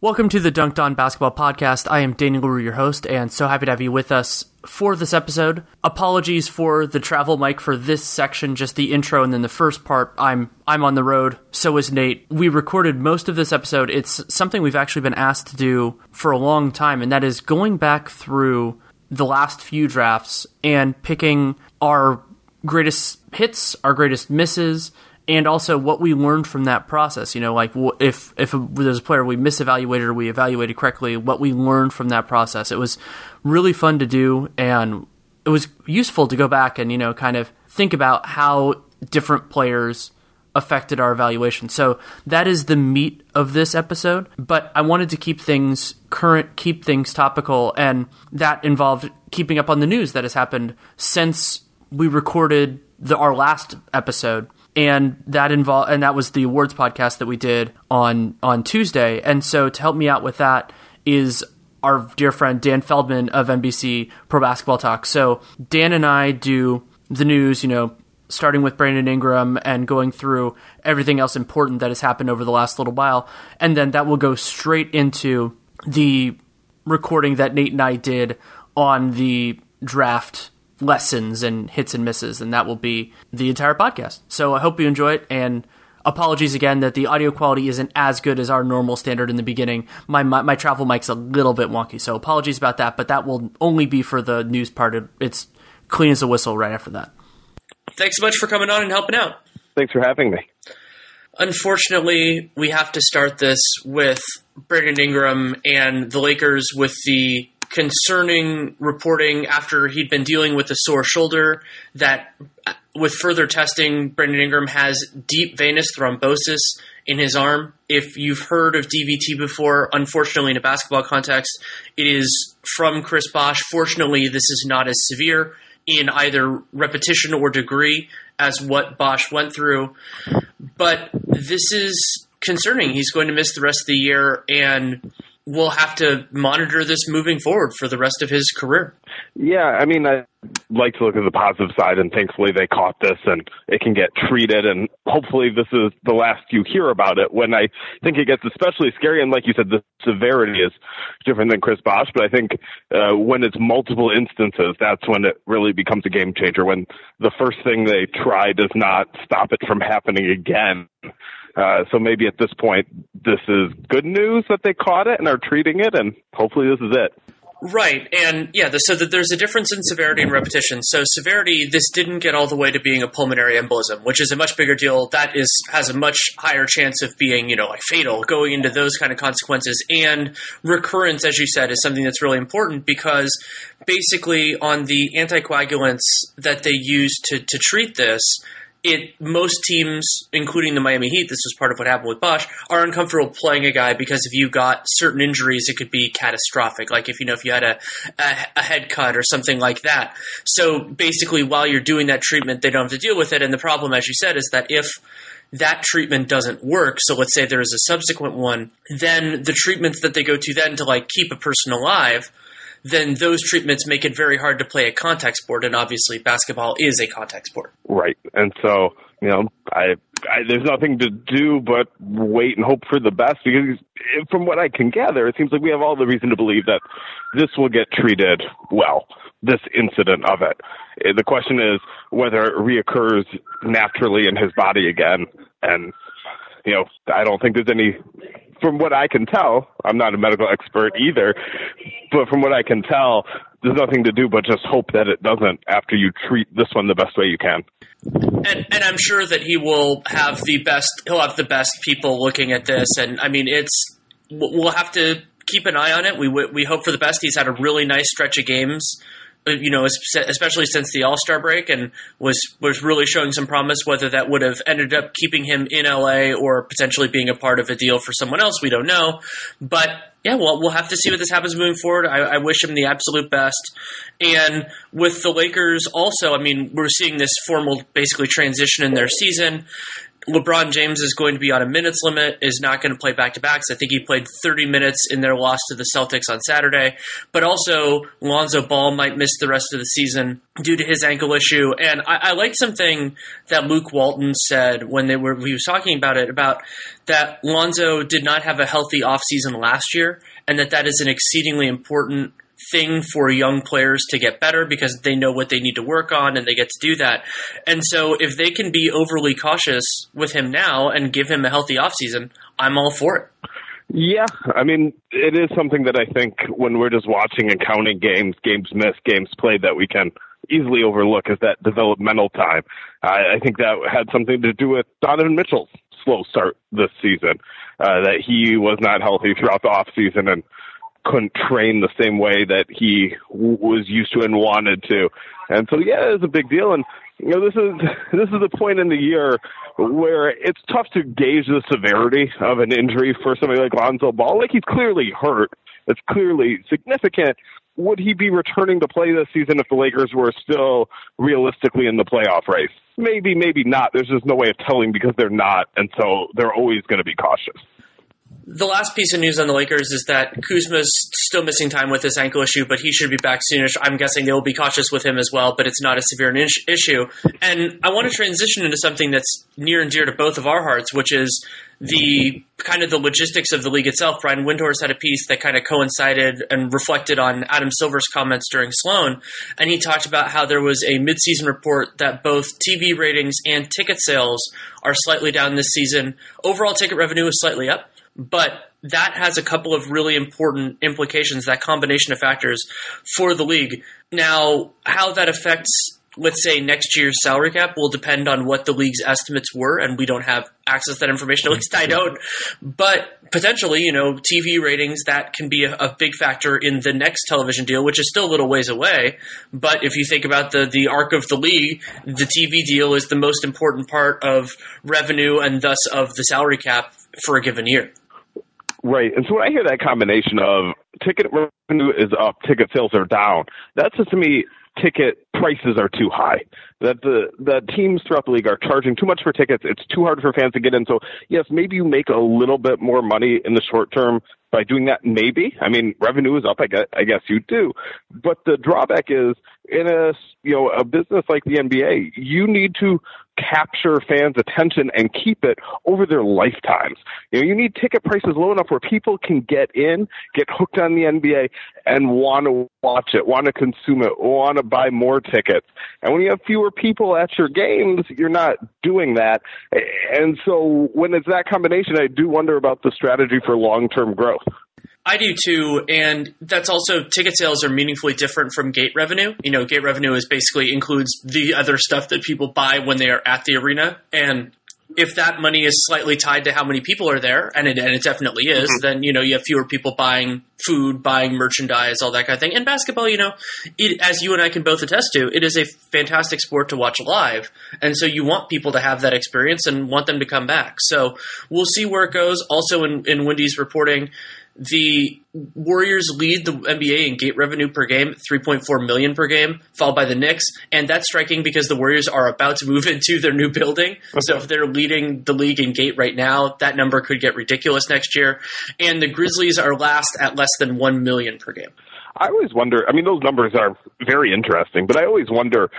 Welcome to the Dunked On Basketball Podcast. I am Daniel Leroux, your host, and so happy to have you with us for this episode. Apologies for the travel mic for this section, just the intro and then the first part. I'm I'm on the road, so is Nate. We recorded most of this episode. It's something we've actually been asked to do for a long time, and that is going back through the last few drafts and picking our greatest hits, our greatest misses, and also what we learned from that process. You know, like if if there's a player we misevaluated or we evaluated correctly, what we learned from that process. It was really fun to do, and it was useful to go back and you know kind of think about how different players affected our evaluation. So that is the meat of this episode, but I wanted to keep things current, keep things topical, and that involved keeping up on the news that has happened since we recorded the, our last episode and that involved and that was the awards podcast that we did on on Tuesday. And so to help me out with that is our dear friend Dan Feldman of NBC Pro Basketball Talk. So Dan and I do the news, you know, starting with Brandon Ingram and going through everything else important that has happened over the last little while, and then that will go straight into the recording that Nate and I did on the draft lessons and hits and misses, and that will be the entire podcast. So I hope you enjoy it, and apologies again that the audio quality isn't as good as our normal standard in the beginning. My, my, my travel mic's a little bit wonky, so apologies about that. But that will only be for the news part. It's clean as a whistle right after that. Thanks so much for coming on and helping out. Thanks for having me. Unfortunately, we have to start this with Brandon Ingram and the Lakers with the concerning reporting after he'd been dealing with a sore shoulder that with further testing, Brandon Ingram has deep venous thrombosis in his arm. If you've heard of DVT before, unfortunately, in a basketball context, it is from Chris Bosh. Fortunately, this is not as severe in either repetition or degree as what Bosh went through. But this is concerning. He's going to miss the rest of the year, and we'll have to monitor this moving forward for the rest of his career. Yeah, I mean, I like to look at the positive side, and thankfully they caught this and it can get treated. And hopefully, this is the last you hear about it. When I think it gets especially scary, and like you said, the severity is different than Chris Bosh, but I think uh, when it's multiple instances, that's when it really becomes a game changer. When the first thing they try does not stop it from happening again. Uh, so maybe at this point, this is good news that they caught it and are treating it, and hopefully this is it. Right, and yeah, so that there's a difference in severity and repetition. So severity, this didn't get all the way to being a pulmonary embolism, which is a much bigger deal. That is has a much higher chance of being, you know, like fatal, going into those kind of consequences. And recurrence, as you said, is something that's really important because basically on the anticoagulants that they use to to treat this it most teams, including the Miami Heat, this was part of what happened with Bosh, are uncomfortable playing a guy because if you got certain injuries, it could be catastrophic. Like if you know if you had a, a, a head cut or something like that. So basically, while you're doing that treatment, they don't have to deal with it. And the problem, as you said, is that if that treatment doesn't work, so let's say there is a subsequent one, then the treatments that they go to then to like keep a person alive then those treatments make it very hard to play a contact sport, and obviously basketball is a contact sport. Right, and so you know, I, I there's nothing to do but wait and hope for the best because from what I can gather, it seems like we have all the reason to believe that this will get treated well. This incident of it. Eh, the question is whether it reoccurs naturally in his body again, and you know, I don't think there's any from what I can tell, I'm not a medical expert either, but from what I can tell, there's nothing to do but just hope that it doesn't after you treat this one the best way you can. And, and I'm sure that he will have the best. He'll have the best people looking at this, and I mean, it's we'll have to keep an eye on it. We we hope for the best. He's had a really nice stretch of games Uh, you know, especially since the All Star break, and was was really showing some promise. Whether that would have ended up keeping him in LA or potentially being a part of a deal for someone else, we don't know. But yeah, well, we'll have to see what this happens moving forward. I, I wish him the absolute best. And with the Lakers, also, I mean, we're seeing this formal, basically transition in their season LeBron James is going to be on a minutes limit, is not going to play back to backs. I think he played 30 minutes in their loss to the Celtics on Saturday. But also, Lonzo Ball might miss the rest of the season due to his ankle issue. And I, I like something that Luke Walton said when they were he was talking about it about that Lonzo did not have a healthy offseason last year, and that that is an exceedingly important thing for young players to get better because they know what they need to work on and they get to do that. And so if they can be overly cautious with him now and give him a healthy offseason, I'm all for it. Yeah, I mean, it is something that I think when we're just watching and counting games, games missed, games played, that we can easily overlook is that developmental time. I, I think that had something to do with Donovan Mitchell's slow start this season, uh, that he was not healthy throughout the off season and couldn't train the same way that he w- was used to and wanted to. And so, yeah, it's a big deal. And you know, this is this is a point in the year where it's tough to gauge the severity of an injury for somebody like Lonzo Ball. Like he's clearly hurt. It's clearly significant. Would he be returning to play this season if the Lakers were still realistically in the playoff race? Maybe, maybe not. There's just no way of telling because they're not, and so they're always going to be cautious. The last piece of news on the Lakers is that Kuzma's still missing time with this ankle issue, but he should be back soonish. I'm guessing they will be cautious with him as well, but it's not a severe issue. And I want to transition into something that's near and dear to both of our hearts, which is the kind of the logistics of the league itself. Brian Windhorst had a piece that kind of coincided and reflected on Adam Silver's comments during Sloan, and he talked about how there was a midseason report that both TV ratings and ticket sales are slightly down this season. Overall ticket revenue is slightly up but that has a couple of really important implications, that combination of factors for the league. Now, how that affects, let's say, next year's salary cap will depend on what the league's estimates were, and we don't have access to that information, at least I mm-hmm. don't. But potentially, you know, TV ratings, that can be a, a, big factor in the next television deal, which is still a little ways away. But if you think about the, the arc of the league, the TV deal is the most important part of revenue and thus of the salary cap for a given year. Right. And so when I hear that combination of ticket revenue is up, ticket sales are down, that says to me ticket prices are too high. That the the teams throughout the league are charging too much for tickets. It's too hard for fans to get in. So yes, maybe you make a little bit more money in the short term by doing that. Maybe. I mean, revenue is up. I guess, I guess you do. But the drawback is in a you know a business like the NBA, you need to capture fans' attention and keep it over their lifetimes. You know, you need ticket prices low enough where people can get in, get hooked on the NBA, and want to watch it, want to consume it, want to buy more tickets. And when you have fewer people at your games, you're not doing that. And so when it's that combination, I do wonder about the strategy for long-term growth. I do too, and that's also ticket sales are meaningfully different from gate revenue. You know, gate revenue is basically includes the other stuff that people buy when they are at the arena, and if that money is slightly tied to how many people are there, and it, and it definitely is, mm-hmm. then you know you have fewer people buying food, buying merchandise, all that kind of thing. And basketball, you know, it, as you and I can both attest to, it is a fantastic sport to watch live, and so you want people to have that experience and want them to come back. So we'll see where it goes. Also, in, in Windy's reporting, the Warriors lead the NBA in gate revenue per game, 3.4 million per game, followed by the Knicks, and that's striking because the Warriors are about to move into their new building. Okay. So if they're leading the league in gate right now, that number could get ridiculous next year. And the Grizzlies are last at less than 1 million per game. I always wonder. I mean, those numbers are very interesting, but I always wonder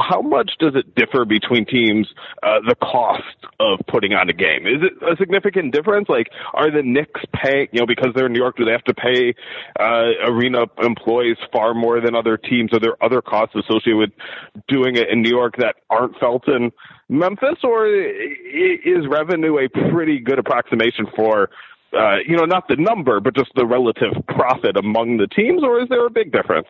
how much does it differ between teams? Uh, the cost of putting on a game is it a significant difference? Like, are the Knicks paying? You know, because they're in New York, do they have to pay uh, arena employees far more than other teams? Are there other costs associated with doing it in New York that aren't felt in Memphis, or is revenue a pretty good approximation for uh, you know, not the number, but just the relative profit among the teams, or is there a big difference?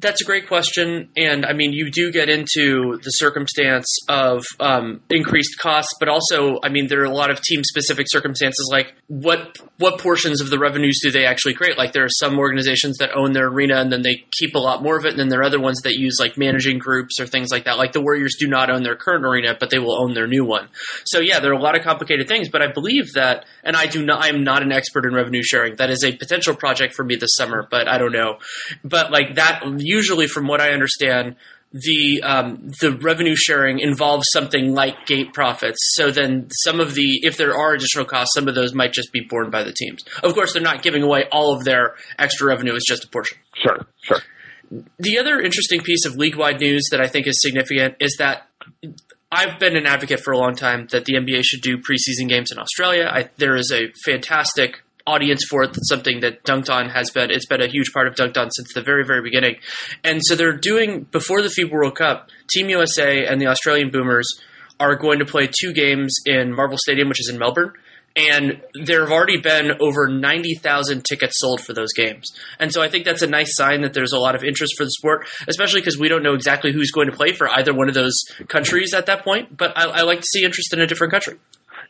That's a great question, and I mean, you do get into the circumstance of um, increased costs, but also, I mean, there are a lot of team-specific circumstances, like what what portions of the revenues do they actually create? Like, there are some organizations that own their arena, and then they keep a lot more of it, and then there are other ones that use like managing groups or things like that. Like the Warriors do not own their current arena, but they will own their new one. So yeah, there are a lot of complicated things, but I believe that, and I do not, I am not an expert in revenue sharing. That is a potential project for me this summer, but I don't know. But like that usually, from what I understand, the um, the revenue sharing involves something like gate profits. So then some of the if there are additional costs, some of those might just be borne by the teams. Of course, they're not giving away all of their extra revenue; it's just a portion. Sure, sure. The other interesting piece of league wide news that I think is significant is that I've been an advocate for a long time that the NBA should do preseason games in Australia. I, there is a fantastic audience for it. That's something that Dunked On has been. It's been a huge part of Dunked On since the very, very beginning. And so they're doing before the FIBA World Cup. Team USA and the Australian Boomers are going to play two games in Marvel Stadium, which is in Melbourne. And there have already been over 90,000 tickets sold for those games. And so I think that's a nice sign that there's a lot of interest for the sport, especially because we don't know exactly who's going to play for either one of those countries at that point. But I, I like to see interest in a different country.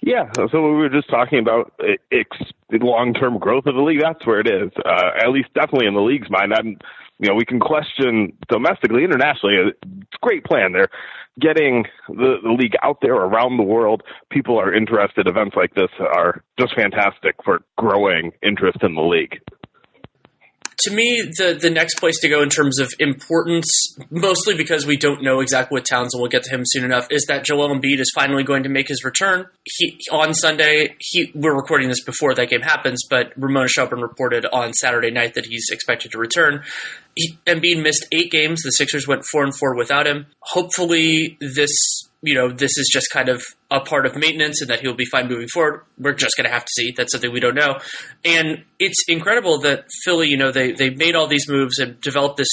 Yeah, so we were just talking about ex- long-term growth of the league. That's where it is. Uh, at least, definitely in the league's mind. I'm, you know, we can question domestically, internationally. It's a great plan. They're getting the, the league out there around the world. People are interested. Events like this are just fantastic for growing interest in the league to me, the the next place to go in terms of importance, mostly because we don't know exactly what Townsend will get to him soon enough, is that Joel Embiid is finally going to make his return. He on Sunday. He we're recording this before that game happens, but Ramona Shelburne reported on Saturday night that he's expected to return. He, Embiid missed eight games. The Sixers went four and four without him. Hopefully, this you know, this is just kind of a part of maintenance and that he'll be fine moving forward. We're just going to have to see. That's something we don't know. And it's incredible that Philly, you know, they, they made all these moves and developed this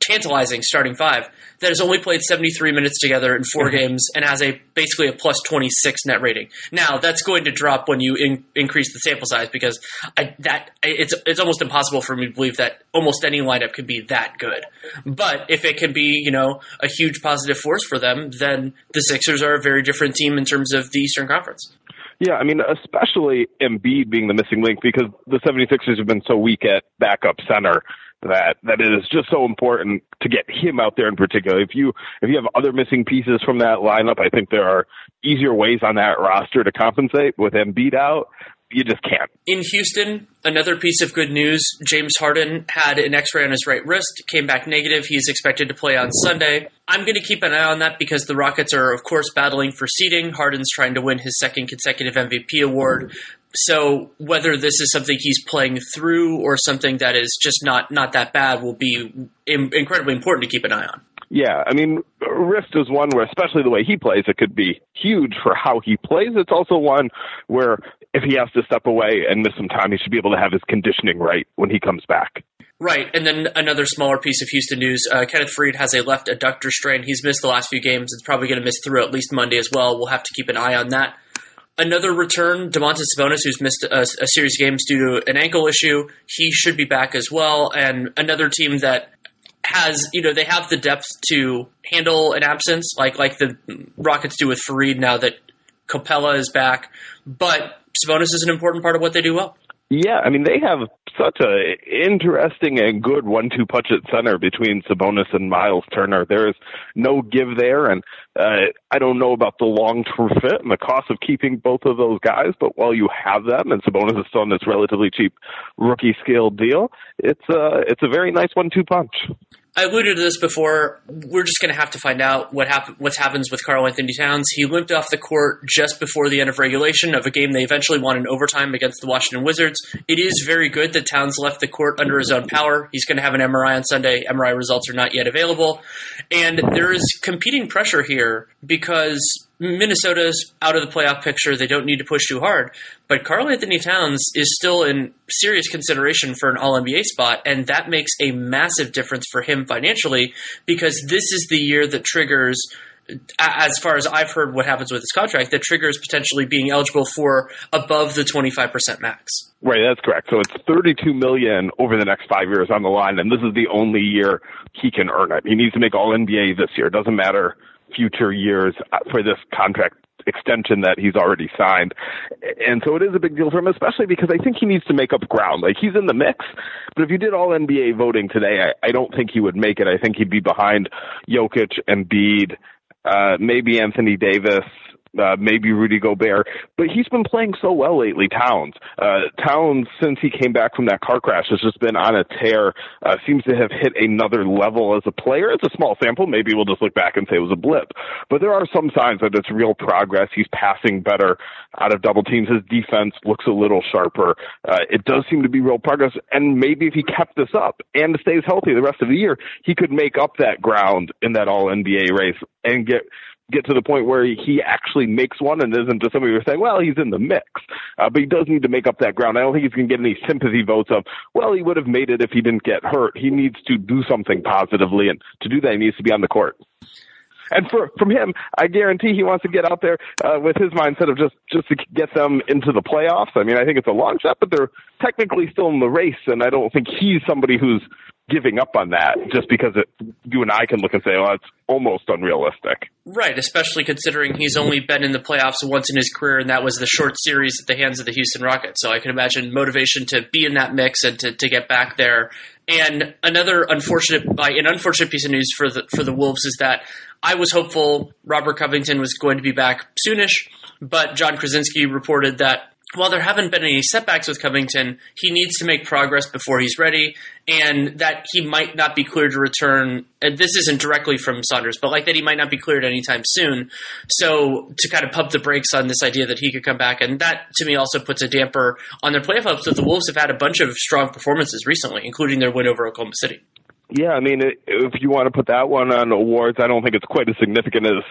tantalizing starting five that has only played 73 minutes together in 4 mm-hmm. games and has a basically a plus 26 net rating. Now that's going to drop when you in, increase the sample size because I, that it's it's almost impossible for me to believe that almost any lineup could be that good. But if it can be you know a huge positive force for them, then the Sixers are a very different team in terms of the Eastern Conference. Yeah, I mean, especially Embiid being the missing link because the 76ers have been so weak at backup center that that it is just so important to get him out there in particular. If you if you have other missing pieces from that lineup, I think there are easier ways on that roster to compensate. With Embiid out, you just can't. In Houston, another piece of good news: James Harden had an X-ray on his right wrist, came back negative. He's expected to play on Sunday. I'm going to keep an eye on that because the Rockets are, of course, battling for seeding. Harden's trying to win his second consecutive MVP award. So whether this is something he's playing through or something that is just not not that bad will be Im- incredibly important to keep an eye on. Yeah, I mean, wrist is one where, especially the way he plays, it could be huge for how he plays. It's also one where if he has to step away and miss some time, he should be able to have his conditioning right when he comes back. Right, and then another smaller piece of Houston news: uh, Kenneth Faried has a left adductor strain. He's missed the last few games. It's probably going to miss through at least Monday as well. We'll have to keep an eye on that another return, Domantas Sabonis, who's missed a, a, series of games due to an ankle issue. He should be back as well. And another team that has, you know, they have the depth to handle an absence, like like the Rockets do with Faried now that Capela is back. But Sabonis is an important part of what they do well. Yeah, I mean they have such a interesting and good one-two punch at center between Sabonis and Miles Turner. There is no give there, and uh, I don't know about the long-term fit and the cost of keeping both of those guys. But while you have them, and Sabonis is still on this relatively cheap rookie scale deal, it's a uh, it's a very nice one-two punch. I alluded to this before. We're just going to have to find out what happen- what happens with Karl-Anthony Towns. He limped off the court just before the end of regulation of a game they eventually won in overtime against the Washington Wizards. It is very good that Towns left the court under his own power. He's going to have an MRI on Sunday. MRI results are not yet available, and there is competing pressure here because Minnesota's out of the playoff picture. They don't need to push too hard. But Karl-Anthony Towns is still in serious consideration for an All NBA spot, and that makes a massive difference for him financially because this is the year that triggers as far as I've heard what happens with his contract, that triggers potentially being eligible for above the 25% max. Right, that's correct. So it's 32 million over the next 5 years on the line and this is the only year he can earn it. He needs to make all NBA this year. It doesn't matter future years uh, for this contract extension that he's already signed. And so it is a big deal for him, especially because I think he needs to make up ground. Like he's in the mix, but if you did all NBA voting today, I, I don't think he would make it. I think he'd be behind Jokic and Embiid, uh, maybe Anthony Davis, uh, maybe Rudy Gobert, but he's been playing so well lately. Towns, uh, Towns, since he came back from that car crash, has just been on a tear. Uh, seems to have hit another level as a player. It's a small sample. Maybe we'll just look back and say it was a blip, but there are some signs that it's real progress. He's passing better out of double teams. His defense looks a little sharper. Uh, it does seem to be real progress, and maybe if he kept this up and stays healthy the rest of the year, he could make up that ground in that All NBA race and get get to the point where he actually makes one and isn't just somebody who's saying, well, he's in the mix. Uh, but he does need to make up that ground. I don't think he's going to get any sympathy votes of, well, he would have made it if he didn't get hurt. He needs to do something positively, and to do that, he needs to be on the court. And for from him, I guarantee he wants to get out there uh, with his mindset of just just to get them into the playoffs. I mean, I think it's a long shot, but they're technically still in the race, and I don't think he's somebody who's giving up on that just because it, you and I can look and say, oh, well, it's almost unrealistic. Right, especially considering he's only been in the playoffs once in his career, and that was the short series at the hands of the Houston Rockets. So I can imagine motivation to be in that mix and to, to get back there. And another unfortunate, by an unfortunate piece of news for the for the Wolves is that I was hopeful Robert Covington was going to be back soonish, but Jon Krawczynski reported that while there haven't been any setbacks with Covington, he needs to make progress before he's ready, and that he might not be cleared to return. And this isn't directly from Saunders, but like that he might not be cleared anytime soon. So to kind of pump the brakes on this idea that he could come back, and that to me also puts a damper on their playoff hopes. That the Wolves have had a bunch of strong performances recently, including their win over Oklahoma City. Yeah, I mean, if you want to put that one on awards, I don't think it's quite as significant as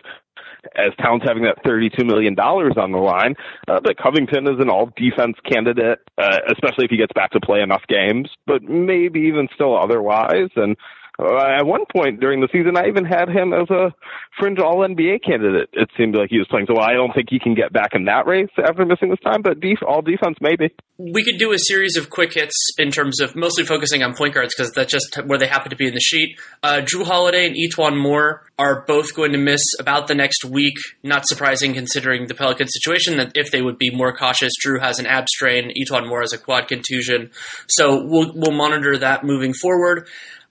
as Towns having that $32 million on the line. Uh, but Covington is an all defense candidate, uh, especially if he gets back to play enough games, but maybe even still otherwise. And at one point during the season, I even had him as a fringe All NBA candidate. It seemed like he was playing so well. I don't think he can get back in that race after missing this time, but def- all defense maybe. We could do a series of quick hits in terms of mostly focusing on point guards because that's just where they happen to be in the sheet. Uh, Jrue Holiday and E'Twaun Moore are both going to miss about the next week. Not surprising considering the Pelican situation. That if they would be more cautious, Jrue has an ab strain, E'Twaun Moore has a quad contusion. So we'll we'll monitor that moving forward.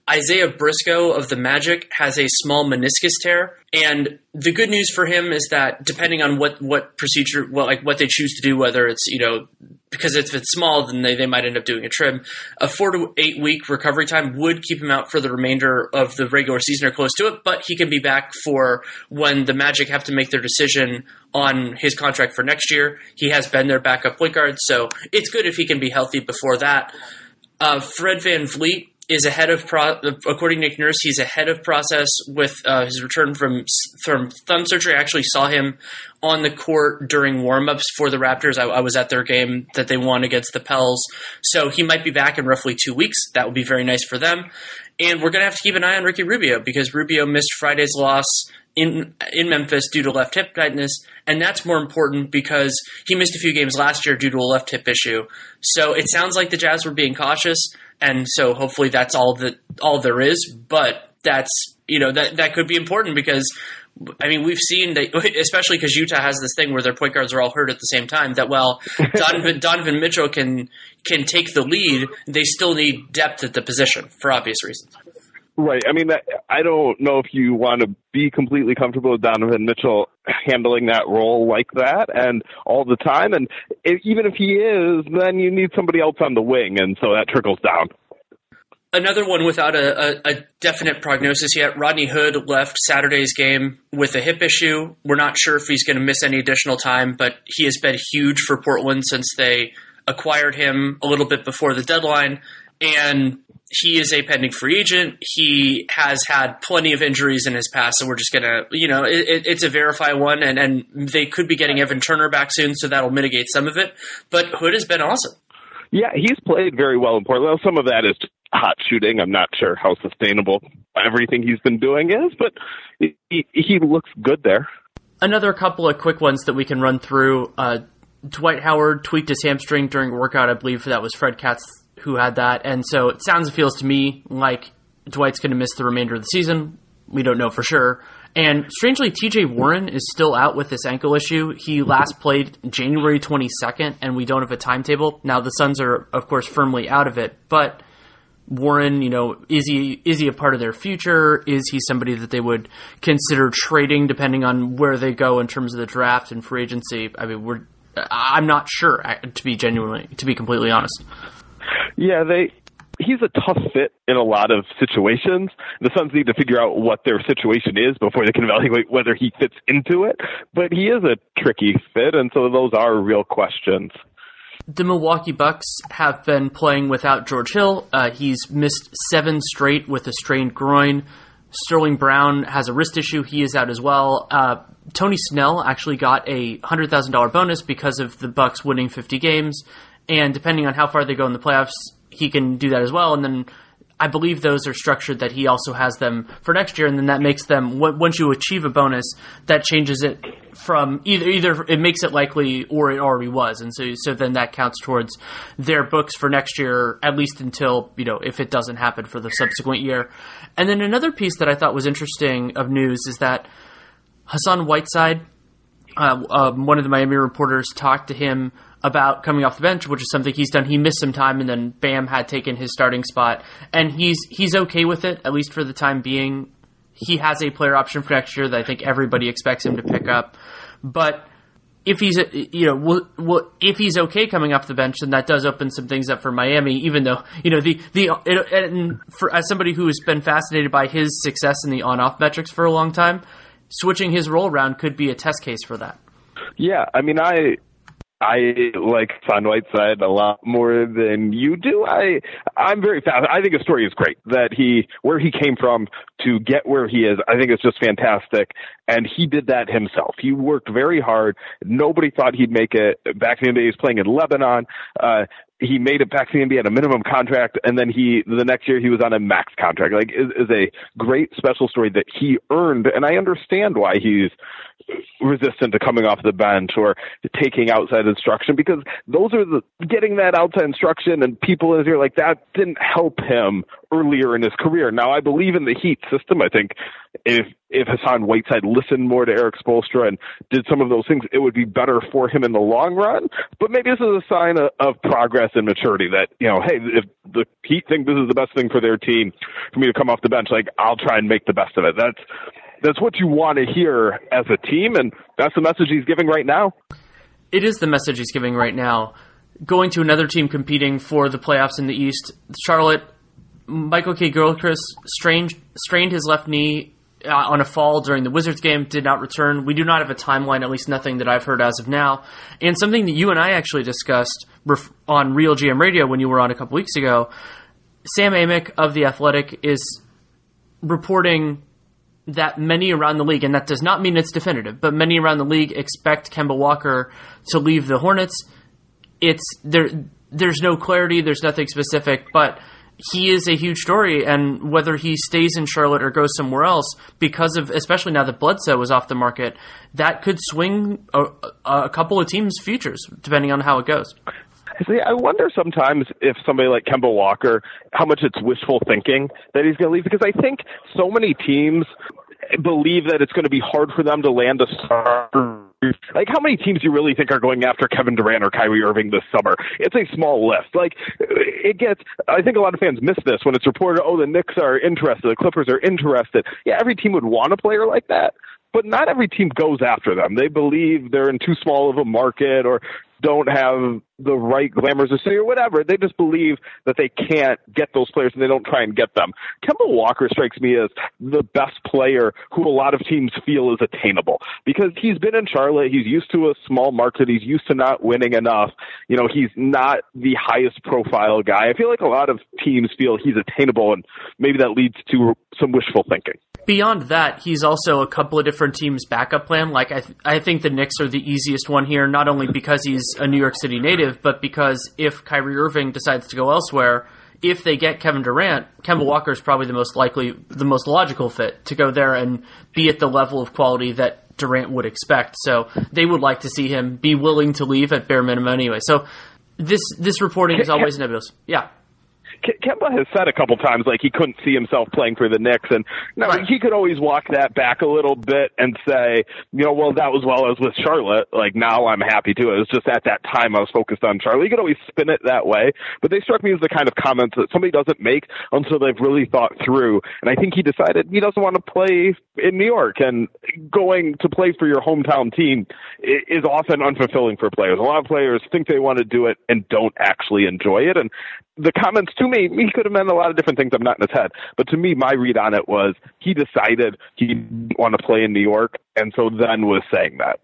Isaiah Briscoe of the Magic has a small meniscus tear, and the good news for him is that depending on what what procedure, what like what they choose to do, whether it's you know because if it's small, then they, they might end up doing a trim. A four to eight week recovery time would keep him out for the remainder of the regular season or close to it, but he can be back for when the Magic have to make their decision on his contract for next year. He has been their backup point guard, so it's good if he can be healthy before that. Uh, Fred VanVleet is ahead of pro- according to Nick Nurse, he's ahead of process with uh, his return from from thumb surgery. I actually saw him on the court during warmups for the Raptors. I, I, was at their game that they won against the Pels, so he might be back in roughly two weeks. That would be very nice for them. And we're going to have to keep an eye on Ricky Rubio because Rubio missed Friday's loss in in Memphis due to left hip tightness, and that's more important because he missed a few games last year due to a left hip issue. So it sounds like the Jazz were being cautious and so hopefully that's all that all there is. But that's you know that that could be important because I mean we've seen that especially because Utah has this thing where their point guards are all hurt at the same time. That well Donovan, Donovan Mitchell can can take the lead, they still need depth at the position for obvious reasons. Right. I mean, I don't know if you want to be completely comfortable with Donovan Mitchell handling that role like that and all the time. And if, even if he is, then you need somebody else on the wing, and so that trickles down. Another one without a, a, a, definite prognosis yet. Rodney Hood left Saturday's game with a hip issue. We're not sure if he's going to miss any additional time, but he has been huge for Portland since they acquired him a little bit before the deadline. And he is a pending free agent. He has had plenty of injuries in his past, so we're just gonna, you know, it, it's a verify one, and and they could be getting Evan Turner back soon, so that'll mitigate some of it. But Hood has been awesome. Yeah, he's played very well in Portland. Some of that is hot shooting. I'm not sure how sustainable everything he's been doing is, but he, he looks good there. Another couple of quick ones that we can run through. Uh, Dwight Howard tweaked his hamstring during workout. I believe that was Fred Katz who had that. And so it sounds and feels to me like Dwight's going to miss the remainder of the season. We don't know for sure. And strangely, TJ Warren is still out with this ankle issue. He last played January 22nd, and we don't have a timetable. Now, the Suns are, of course, firmly out of it, but Warren, you know, is he is he a part of their future? Is he somebody that they would consider trading depending on where they go in terms of the draft and free agency? I mean, we're I'm not sure to be genuinely to be completely honest. Yeah, they he's a tough fit in a lot of situations. The Suns need to figure out what their situation is before they can evaluate whether he fits into it. But he is a tricky fit, and so those are real questions. The Milwaukee Bucks have been playing without George Hill. Uh, he's missed seven straight with a strained groin. Sterling Brown has a wrist issue. He is out as well. Uh, Tony Snell actually got a hundred thousand dollar bonus because of the Bucks winning fifty games, and depending on how far they go in the playoffs, he can do that as well. And then I believe those are structured that he also has them for next year, and then that makes them once you achieve a bonus, that changes it from either either it makes it likely or it already was, and so so then that counts towards their books for next year at least until you know if it doesn't happen for the subsequent year. And then another piece that I thought was interesting of news is that Hassan Whiteside, uh, uh, one of the Miami reporters, talked to him about coming off the bench, which is something he's done. He missed some time, and then Bam had taken his starting spot, and he's he's okay with it at least for the time being. He has a player option for next year that I think everybody expects him to pick up, but if he's you know if he's okay coming off the bench, then that does open some things up for Miami. Even though you know the the it, and for as somebody who has been fascinated by his success in the on off metrics for a long time, switching his role around could be a test case for that. Yeah, I mean, I I like Son Whiteside a lot more than you do. I I'm very fast. I think his story is great. That he where he came from to get where he is. I think it's just fantastic. And he did that himself. He worked very hard. Nobody thought he'd make it. Back in the day, he was playing in Lebanon. Uh, he made it back to the NBA at a minimum contract, and then he the next year he was on a max contract. Like is, is a great special story that he earned, and I understand why he's resistant to coming off the bench or taking outside instruction because those are the getting that outside instruction and people in here like that didn't help him earlier in his career. Now I believe in the Heat system. I think if if Hassan Whiteside listened more to Erik Spoelstra and did some of those things, it would be better for him in the long run. But maybe this is a sign of, of progress and maturity that you know, hey, if the Heat think this is the best thing for their team for me to come off the bench, like I'll try and make the best of it. That's that's what you want to hear as a team, and that's the message he's giving right now. It is the message he's giving right now. Going to another team competing for the playoffs in the East, Charlotte. Michael Kidd-Gilchrist strained strained his left knee uh, on a fall during the Wizards game, did not return. We do not have a timeline, at least nothing that I've heard as of now. And something that you and I actually discussed on Real GM Radio when you were on a couple weeks ago. Sam Amick of The Athletic is reporting that many around the league, and that does not mean it's definitive, but many around the league expect Kemba Walker to leave the Hornets. It's there. There's no clarity. There's nothing specific, but he is a huge story, and whether he stays in Charlotte or goes somewhere else, because of especially now that Bledsoe was off the market, that could swing a, a couple of teams' futures depending on how it goes. See, I wonder sometimes if somebody like Kemba Walker, how much it's wishful thinking that he's going to leave because I think so many teams believe that it's going to be hard for them to land a star. Like, how many teams do you really think are going after Kevin Durant or Kyrie Irving this summer? It's a small list. Like, it gets, I think a lot of fans miss this when it's reported, oh, the Knicks are interested, the Clippers are interested. Yeah, every team would want a player like that but not every team goes after them. They believe they're in too small of a market or don't have the right glamours of city or whatever. They just believe that they can't get those players and they don't try and get them. Kemba Walker strikes me as the best player who a lot of teams feel is attainable because he's been in Charlotte. He's used to a small market. He's used to not winning enough. You know, he's not the highest profile guy. I feel like a lot of teams feel he's attainable and maybe that leads to some wishful thinking beyond that, he's also a couple of different teams' backup plan. Like I, th- I think the Knicks are the easiest one here, not only because he's a New York City native, but because if Kyrie Irving decides to go elsewhere, if they get Kevin Durant, Kemba Walker is probably the most likely, the most logical fit to go there and be at the level of quality that Durant would expect. So they would like to see him be willing to leave at bare minimum anyway. So this this reporting is always nebulous. Yeah. Kemba has said a couple times like he couldn't see himself playing for the Knicks, and now right. he could always walk that back a little bit and say, you know, well that was while I was with Charlotte. Like now I'm happy to. It was just at that time I was focused on Charlotte. You could always spin it that way, but they struck me as the kind of comments that somebody doesn't make until they've really thought through. And I think he decided he doesn't want to play in New York, and going to play for your hometown team is often unfulfilling for players. A lot of players think they want to do it and don't actually enjoy it, and the comments to me, he could have meant a lot of different things. I'm not in his head, but to me, my read on it was he decided he didn't want to play in New York, and so then was saying that.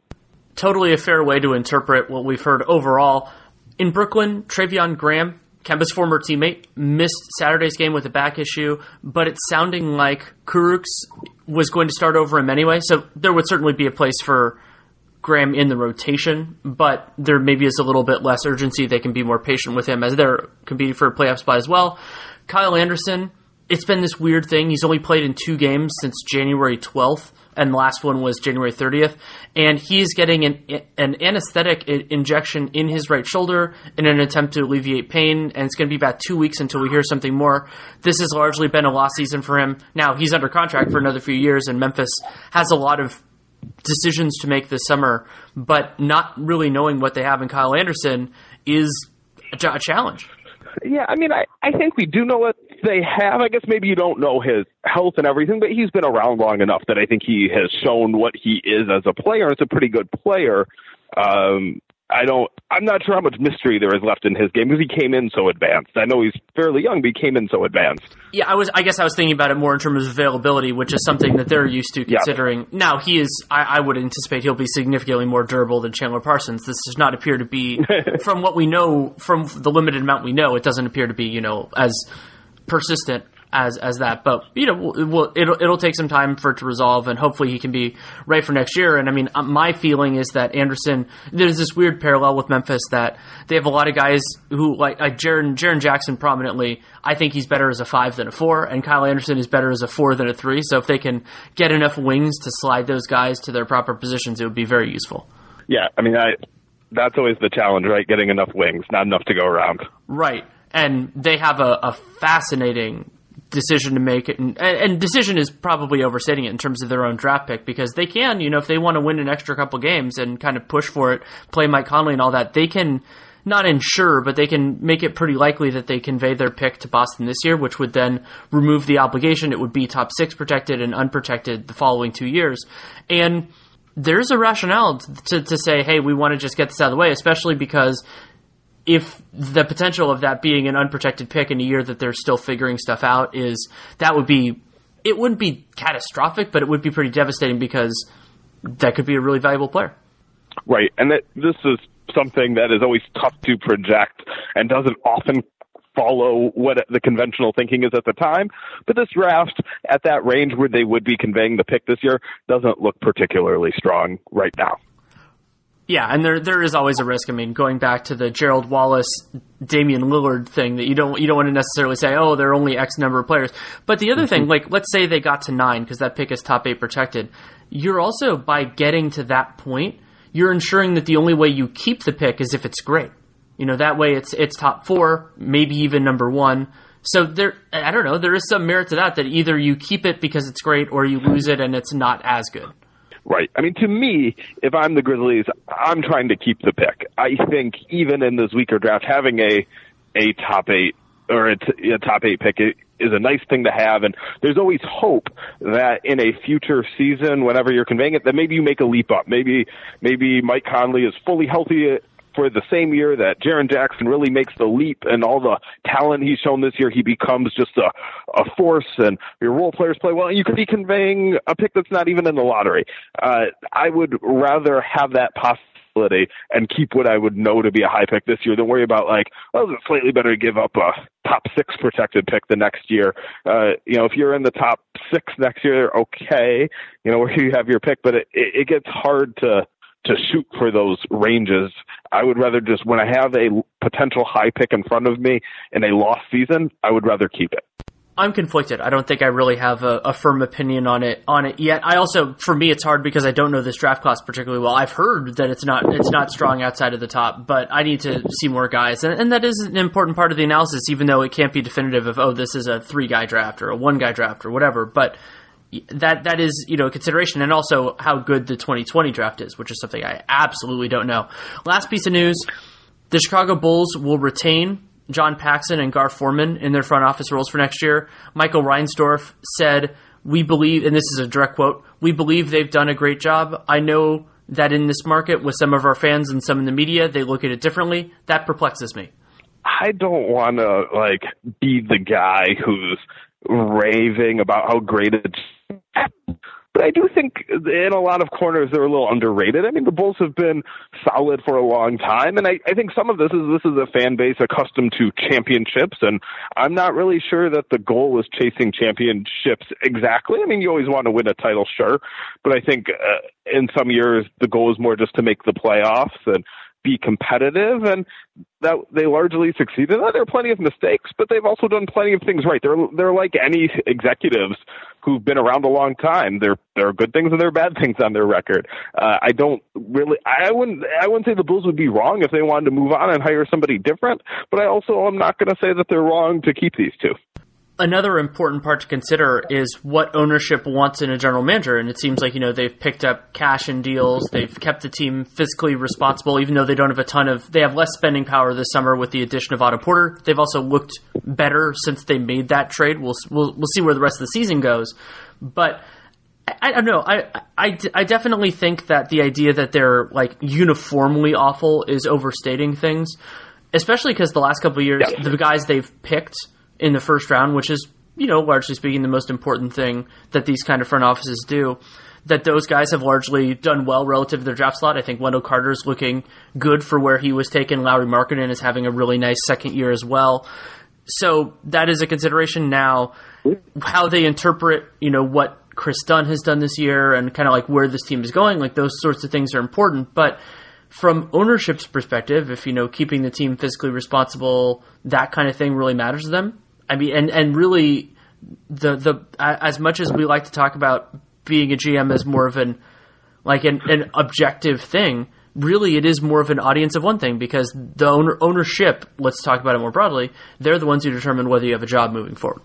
Totally a fair way to interpret what we've heard overall. In Brooklyn, Treveon Graham, Kemba's former teammate, missed Saturday's game with a back issue, but it's sounding like Kurucs was going to start over him anyway, so there would certainly be a place for Graham in the rotation, but there maybe is a little bit less urgency. They can be more patient with him as they're competing for a playoff spot as well. Kyle Anderson, it's been this weird thing. He's only played in two games since January 12th, and the last one was January 30th. And he's getting an, an anesthetic injection in his right shoulder in an attempt to alleviate pain, and it's going to be about two weeks until we hear something more. This has largely been a lost season for him. Now, he's under contract for another few years, and Memphis has a lot of decisions to make this summer, but not really knowing what they have in Kyle Anderson is a, challenge. Yeah, I mean, I, I think we do know what they have. I guess maybe you don't know his health and everything, but he's been around long enough that I think he has shown what he is as a player. It's a pretty good player. Um, I don't. I'm not sure how much mystery there is left in his game because he came in so advanced. I know he's fairly young, but he came in so advanced. Yeah, I was. I guess I was thinking about it more in terms of availability, which is something that they're used to considering. Yeah. Now he is. I, I, would anticipate he'll be significantly more durable than Chandler Parsons. This does not appear to be, from what we know, from the limited amount we know, it doesn't appear to be, you know, as persistent as as that. But you know, we'll, it'll it'll take some time for it to resolve, and hopefully he can be right for next year. And I mean, uh, my feeling is that Anderson. There's this weird parallel with Memphis that they have a lot of guys who like like Jaren Jaren Jackson prominently. I think he's better as a five than a four, and Kyle Anderson is better as a four than a three. So if they can get enough wings to slide those guys to their proper positions, it would be very useful. Yeah, I mean, I that's always the challenge, right? Getting enough wings, not enough to go around. Right and they have a, a, fascinating decision to make it, and, and, decision is probably overstating it in terms of their own draft pick because they can, you know, if they want to win an extra couple games and kind of push for it, play Mike Conley and all that, they can not ensure, but they can make it pretty likely that they convey their pick to Boston this year, which would then remove the obligation. It would be top six protected and unprotected the following two years, and there's a rationale to, to say, hey, we want to just get this out of the way, especially because if the potential of that being an unprotected pick in a year that they're still figuring stuff out is that would be it wouldn't be catastrophic, but it would be pretty devastating because that could be a really valuable player. Right, and that this is something that is always tough to project and doesn't often follow what the conventional thinking is at the time. But this draft at that range where they would be conveying the pick this year doesn't look particularly strong right now. Yeah, and there there is always a risk. I mean, going back to the Gerald Wallace, Damian Lillard thing that you don't you don't want to necessarily say, oh, there are only X number of players. But the other mm-hmm. thing, like let's say they got to nine because that pick is top eight protected. You're also by getting to that point, you're ensuring that the only way you keep the pick is if it's great. You know that way it's it's top four, maybe even number one. So there, I don't know. There is some merit to that. That either you keep it because it's great, or you lose it and it's not as good. Right. I mean, to me, if I'm the Grizzlies, I'm trying to keep the pick. I think even in this weaker draft, having a a top eight or a, t- a top eight pick is a nice thing to have. And there's always hope that in a future season, whenever you're conveying it, that maybe you make a leap up. Maybe maybe Mike Conley is fully healthy for the same year that Jaren Jackson really makes the leap and all the talent he's shown this year, he becomes just a, a force and your role players play well. You could be conveying a pick that's not even in the lottery. Uh, I would rather have that possibility and keep what I would know to be a high pick this year than worry about like, well, it's slightly better to give up a top six protected pick the next year. Uh, you know, if you're in the top six next year, okay, you know, where you have your pick, but it, it, it gets hard to, to shoot for those ranges. I would rather just when I have a potential high pick in front of me in a lost season, I would rather keep it. I'm conflicted. I don't think I really have a, a, firm opinion on it on it yet. I also, for me, it's hard because I don't know this draft class particularly well. I've heard that it's not it's not strong outside of the top, but I need to see more guys, and, and that is an important part of the analysis, even though it can't be definitive of oh this is a three guy draft or a one guy draft or whatever. But that that is you know a consideration, and also how good the 2020 draft is, which is something I absolutely don't know. Last piece of news: the Chicago Bulls will retain John Paxson and Gar Forman in their front office roles for next year. Michael Reinsdorf said, "We believe," and this is a direct quote: "We believe they've done a great job. I know." That in this market, with some of our fans and some in the media, they look at it differently. That perplexes me. I don't want to like be the guy who's raving about how great it's but I do think in a lot of corners they're a little underrated. I mean, the Bulls have been solid for a long time, and I, I think some of this is this is a fan base accustomed to championships, and I'm not really sure that the goal is chasing championships exactly. I mean, you always want to win a title, sure, but I think uh, in some years the goal is more just to make the playoffs and be competitive, and that they largely succeeded. There are plenty of mistakes, but they've also done plenty of things right. They're they're like any executives who've been around a long time. There there are good things and there are bad things on their record. Uh, I don't really. I wouldn't. I wouldn't say the Bulls would be wrong if they wanted to move on and hire somebody different. But I also am not going to say that they're wrong to keep these two another important part to consider is what ownership wants in a general manager. And it seems like, you know, they've picked up cash and deals. They've kept the team fiscally responsible, even though they don't have a ton of, they have less spending power this summer with the addition of Otto Porter. They've also looked better since they made that trade. We'll, we'll, we'll see where the rest of the season goes. But I, I don't know. I, I, I definitely think that the idea that they're like uniformly awful is overstating things, especially because the last couple years, yeah. the guys they've picked – in the first round, which is, you know, largely speaking, the most important thing that these kind of front offices do. That those guys have largely done well relative to their draft slot. I think Wendell Carter is looking good for where he was taken. Lauri Markkanen is having a really nice second year as well. So that is a consideration now. How they interpret, you know, what Kris Dunn has done this year and kind of like where this team is going, like those sorts of things are important. But from ownership's perspective, if you know keeping the team physically responsible, that kind of thing really matters to them. I mean, and and really, the the as much as we like to talk about being a GM as more of an like an, an objective thing, really it is more of an audience of one thing because the owner, ownership, let's talk about it more broadly, they're the ones who determine whether you have a job moving forward.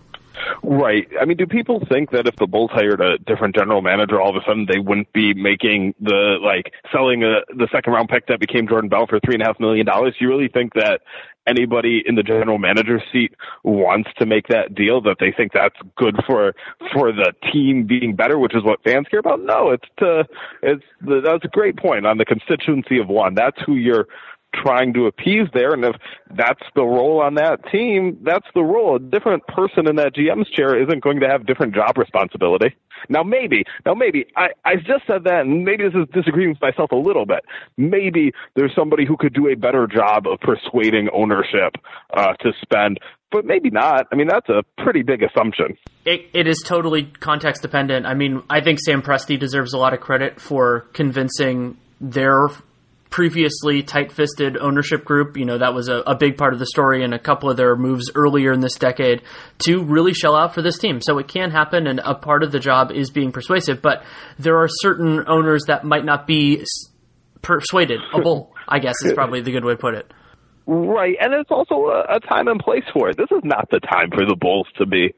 Right. I mean, do people think that if the Bulls hired a different general manager, all of a sudden they wouldn't be making the like selling a, the second round pick that became Jordan Bell for three and a half million dollars? Do you really think that anybody in the general manager seat wants to make that deal? That they think that's good for for the team being better, which is what fans care about? No, it's to it's that's a great point on the constituency of one. That's who you're trying to appease there. And if that's the role on that team, that's the role. A different person in that GM's chair isn't going to have different job responsibility. Now maybe, now maybe, I, I just said that and maybe this is disagreeing with myself a little bit. Maybe there's somebody who could do a better job of persuading ownership, uh, to spend but maybe not. I mean, that's a pretty big assumption. It, it is totally context dependent. I mean, I think Sam Presti deserves a lot of credit for convincing their previously tight-fisted ownership group. You know, that was a, a, big part of the story and a couple of their moves earlier in this decade to really shell out for this team. So it can happen, and a part of the job is being persuasive. But there are certain owners that might not be persuaded. A bull, I guess, is probably the good way to put it. Right, and it's also a, a time and place for it. This is not the time for the Bulls to be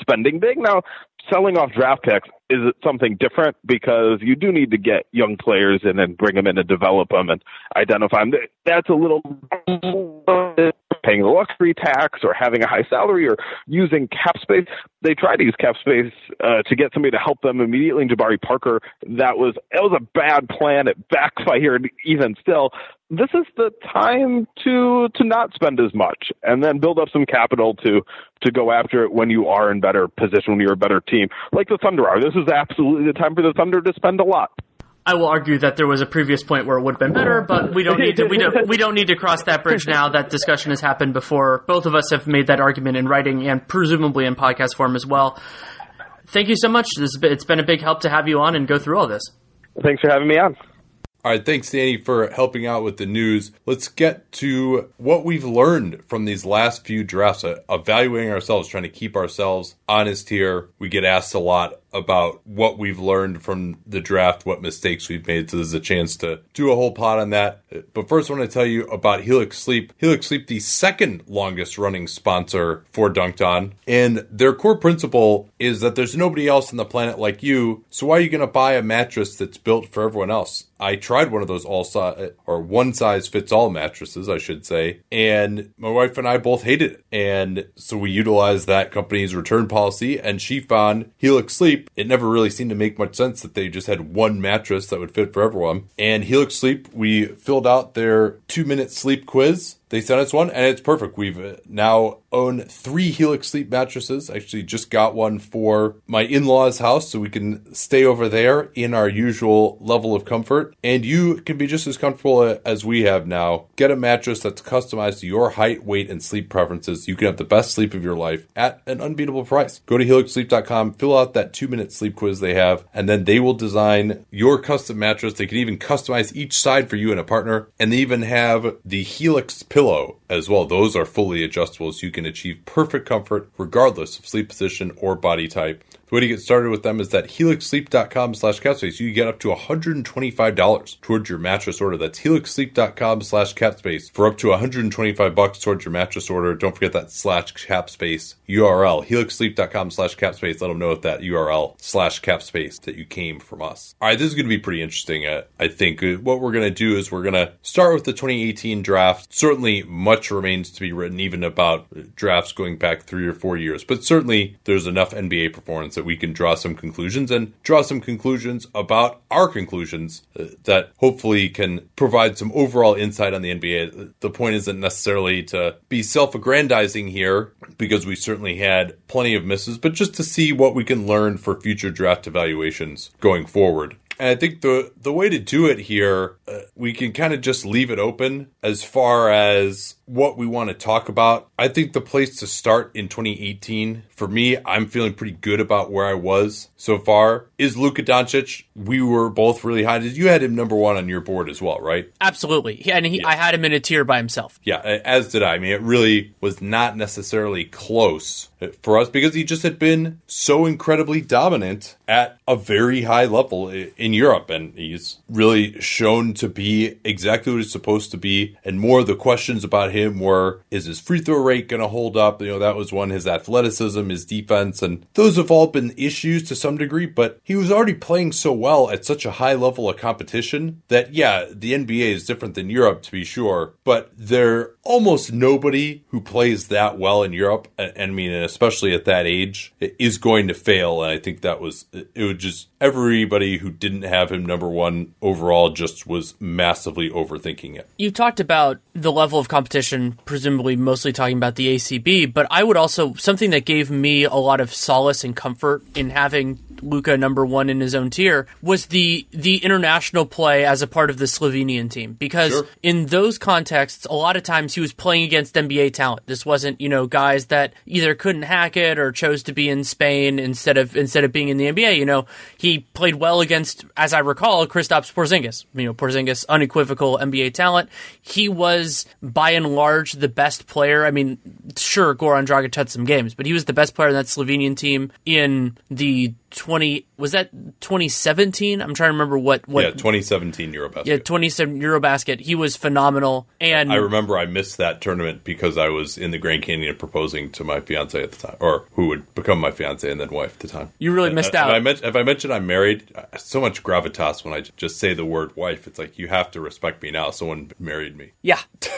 spending big. Now, selling off draft picks is it something different because you do need to get young players and bring them in and develop them and identify them. That's a little paying the luxury tax or having a high salary or using cap space. They tried to use cap space uh, to get somebody to help them immediately in Jabari Parker. That was it was a bad plan. It backfired even still this is the time to to not spend as much and then build up some capital to to go after it when you are in better position when you're a better team like the thunder are this is absolutely the time for the thunder to spend a lot I will argue that there was a previous point where it would have been better, but we don't need to we don't we don't need to cross that bridge now. That discussion has happened before. Both of us have made that argument in writing and presumably in podcast form as well. Thank you so much. It's been a big help to have you on and go through all this. Thanks for having me on. All right, thanks, Danny, for helping out with the news. Let's get to what we've learned from these last few drafts, uh, evaluating ourselves, trying to keep ourselves honest here. We get asked a lot about what we've learned from the draft, what mistakes we've made. So there's a chance to do a whole pod on that. But first, I want to tell you about Helix Sleep. Helix Sleep, the second longest running sponsor for Dunc'd On. And their core principle is that there's nobody else on the planet like you. So why are you going to buy a mattress that's built for everyone else? I tried one of those all size or one size fits all mattresses, I should say, and my wife and I both hated it. And so we utilized that company's return policy, and she found Helix Sleep. It never really seemed to make much sense that they just had one mattress that would fit for everyone. And Helix Sleep, we filled out their two minute sleep quiz they sent us one and it's perfect. We've uh, now owned three Helix sleep mattresses. I actually, just got one for my in law's house so we can stay over there in our usual level of comfort. And you can be just as comfortable uh, as we have now. Get a mattress that's customized to your height, weight, and sleep preferences. You can have the best sleep of your life at an unbeatable price. Go to helixsleep.com, fill out that two minute sleep quiz they have, and then they will design your custom mattress. They can even customize each side for you and a partner. And they even have the Helix pillow as well. Those are fully adjustable so you can achieve perfect comfort regardless of sleep position or body type. The way to get started with them is that helixsleep.com slash capspace. You get up to $125 towards your mattress order. That's helixsleep.com slash capspace for up to 125 bucks towards your mattress order. Don't forget that slash capspace URL. helixsleep.com slash capspace. Let them know at that URL slash capspace that you came from us. All right, this is going to be pretty interesting. Uh, I think uh, what we're going to do is we're going to start with the 2018 draft. Certainly much remains to be written even about drafts going back three or four years, but certainly there's enough NBA performance that we can draw some conclusions and draw some conclusions about our conclusions uh, that hopefully can provide some overall insight on the NBA. The point isn't necessarily to be self aggrandizing here because we certainly had plenty of misses, but just to see what we can learn for future draft evaluations going forward. And I think the the way to do it here, uh, we can kind of just leave it open as far as what we want to talk about. I think the place to start in 2018 for me, I'm feeling pretty good about where I was so far. Is Luka Doncic? We were both really high. You had him number one on your board as well, right? Absolutely, and he, yeah. I had him in a tier by himself. Yeah, as did I. I mean, it really was not necessarily close uh, for us because he just had been so incredibly dominant at a very high level in Europe, and he's really shown to be exactly what he's supposed to be. And more of the questions about him him were is his free throw rate going to hold up? You know, that was one, his athleticism, his defense, and those have all been issues to some degree, but he was already playing so well at such a high level of competition that, yeah, the NBA is different than Europe to be sure, but there almost nobody who plays that well in Europe, and I mean, especially at that age, is going to fail. And I think that was, it would just, everybody who didn't have him number one overall just was massively overthinking it. You talked about the level of competition, presumably mostly talking about the ACB, but I would also, something that gave me a lot of solace and comfort in having Luka number one in his own tier was the the international play as a part of the Slovenian team because sure. in those contexts a lot of times he was playing against NBA talent. This wasn't you know guys that either couldn't hack it or chose to be in Spain instead of instead of being in the NBA. You know he played well against, as I recall, Kristaps Porzingis. You know Porzingis unequivocal NBA talent. He was by and large the best player. I mean, sure Goran Dragic had some games, but he was the best player in that Slovenian team in the 20 was that 2017 i'm trying to remember what what yeah 2017 eurobasket. Yeah 27 eurobasket. He was phenomenal. And i remember i missed that tournament because i was in the grand canyon proposing to my fiance at the time or who would become my fiance and then wife at the time. You really missed uh, out. if I, mention, if I mention i'm married uh, so much gravitas when i just say the word wife. It's like you have to respect me now. Someone married me. Yeah.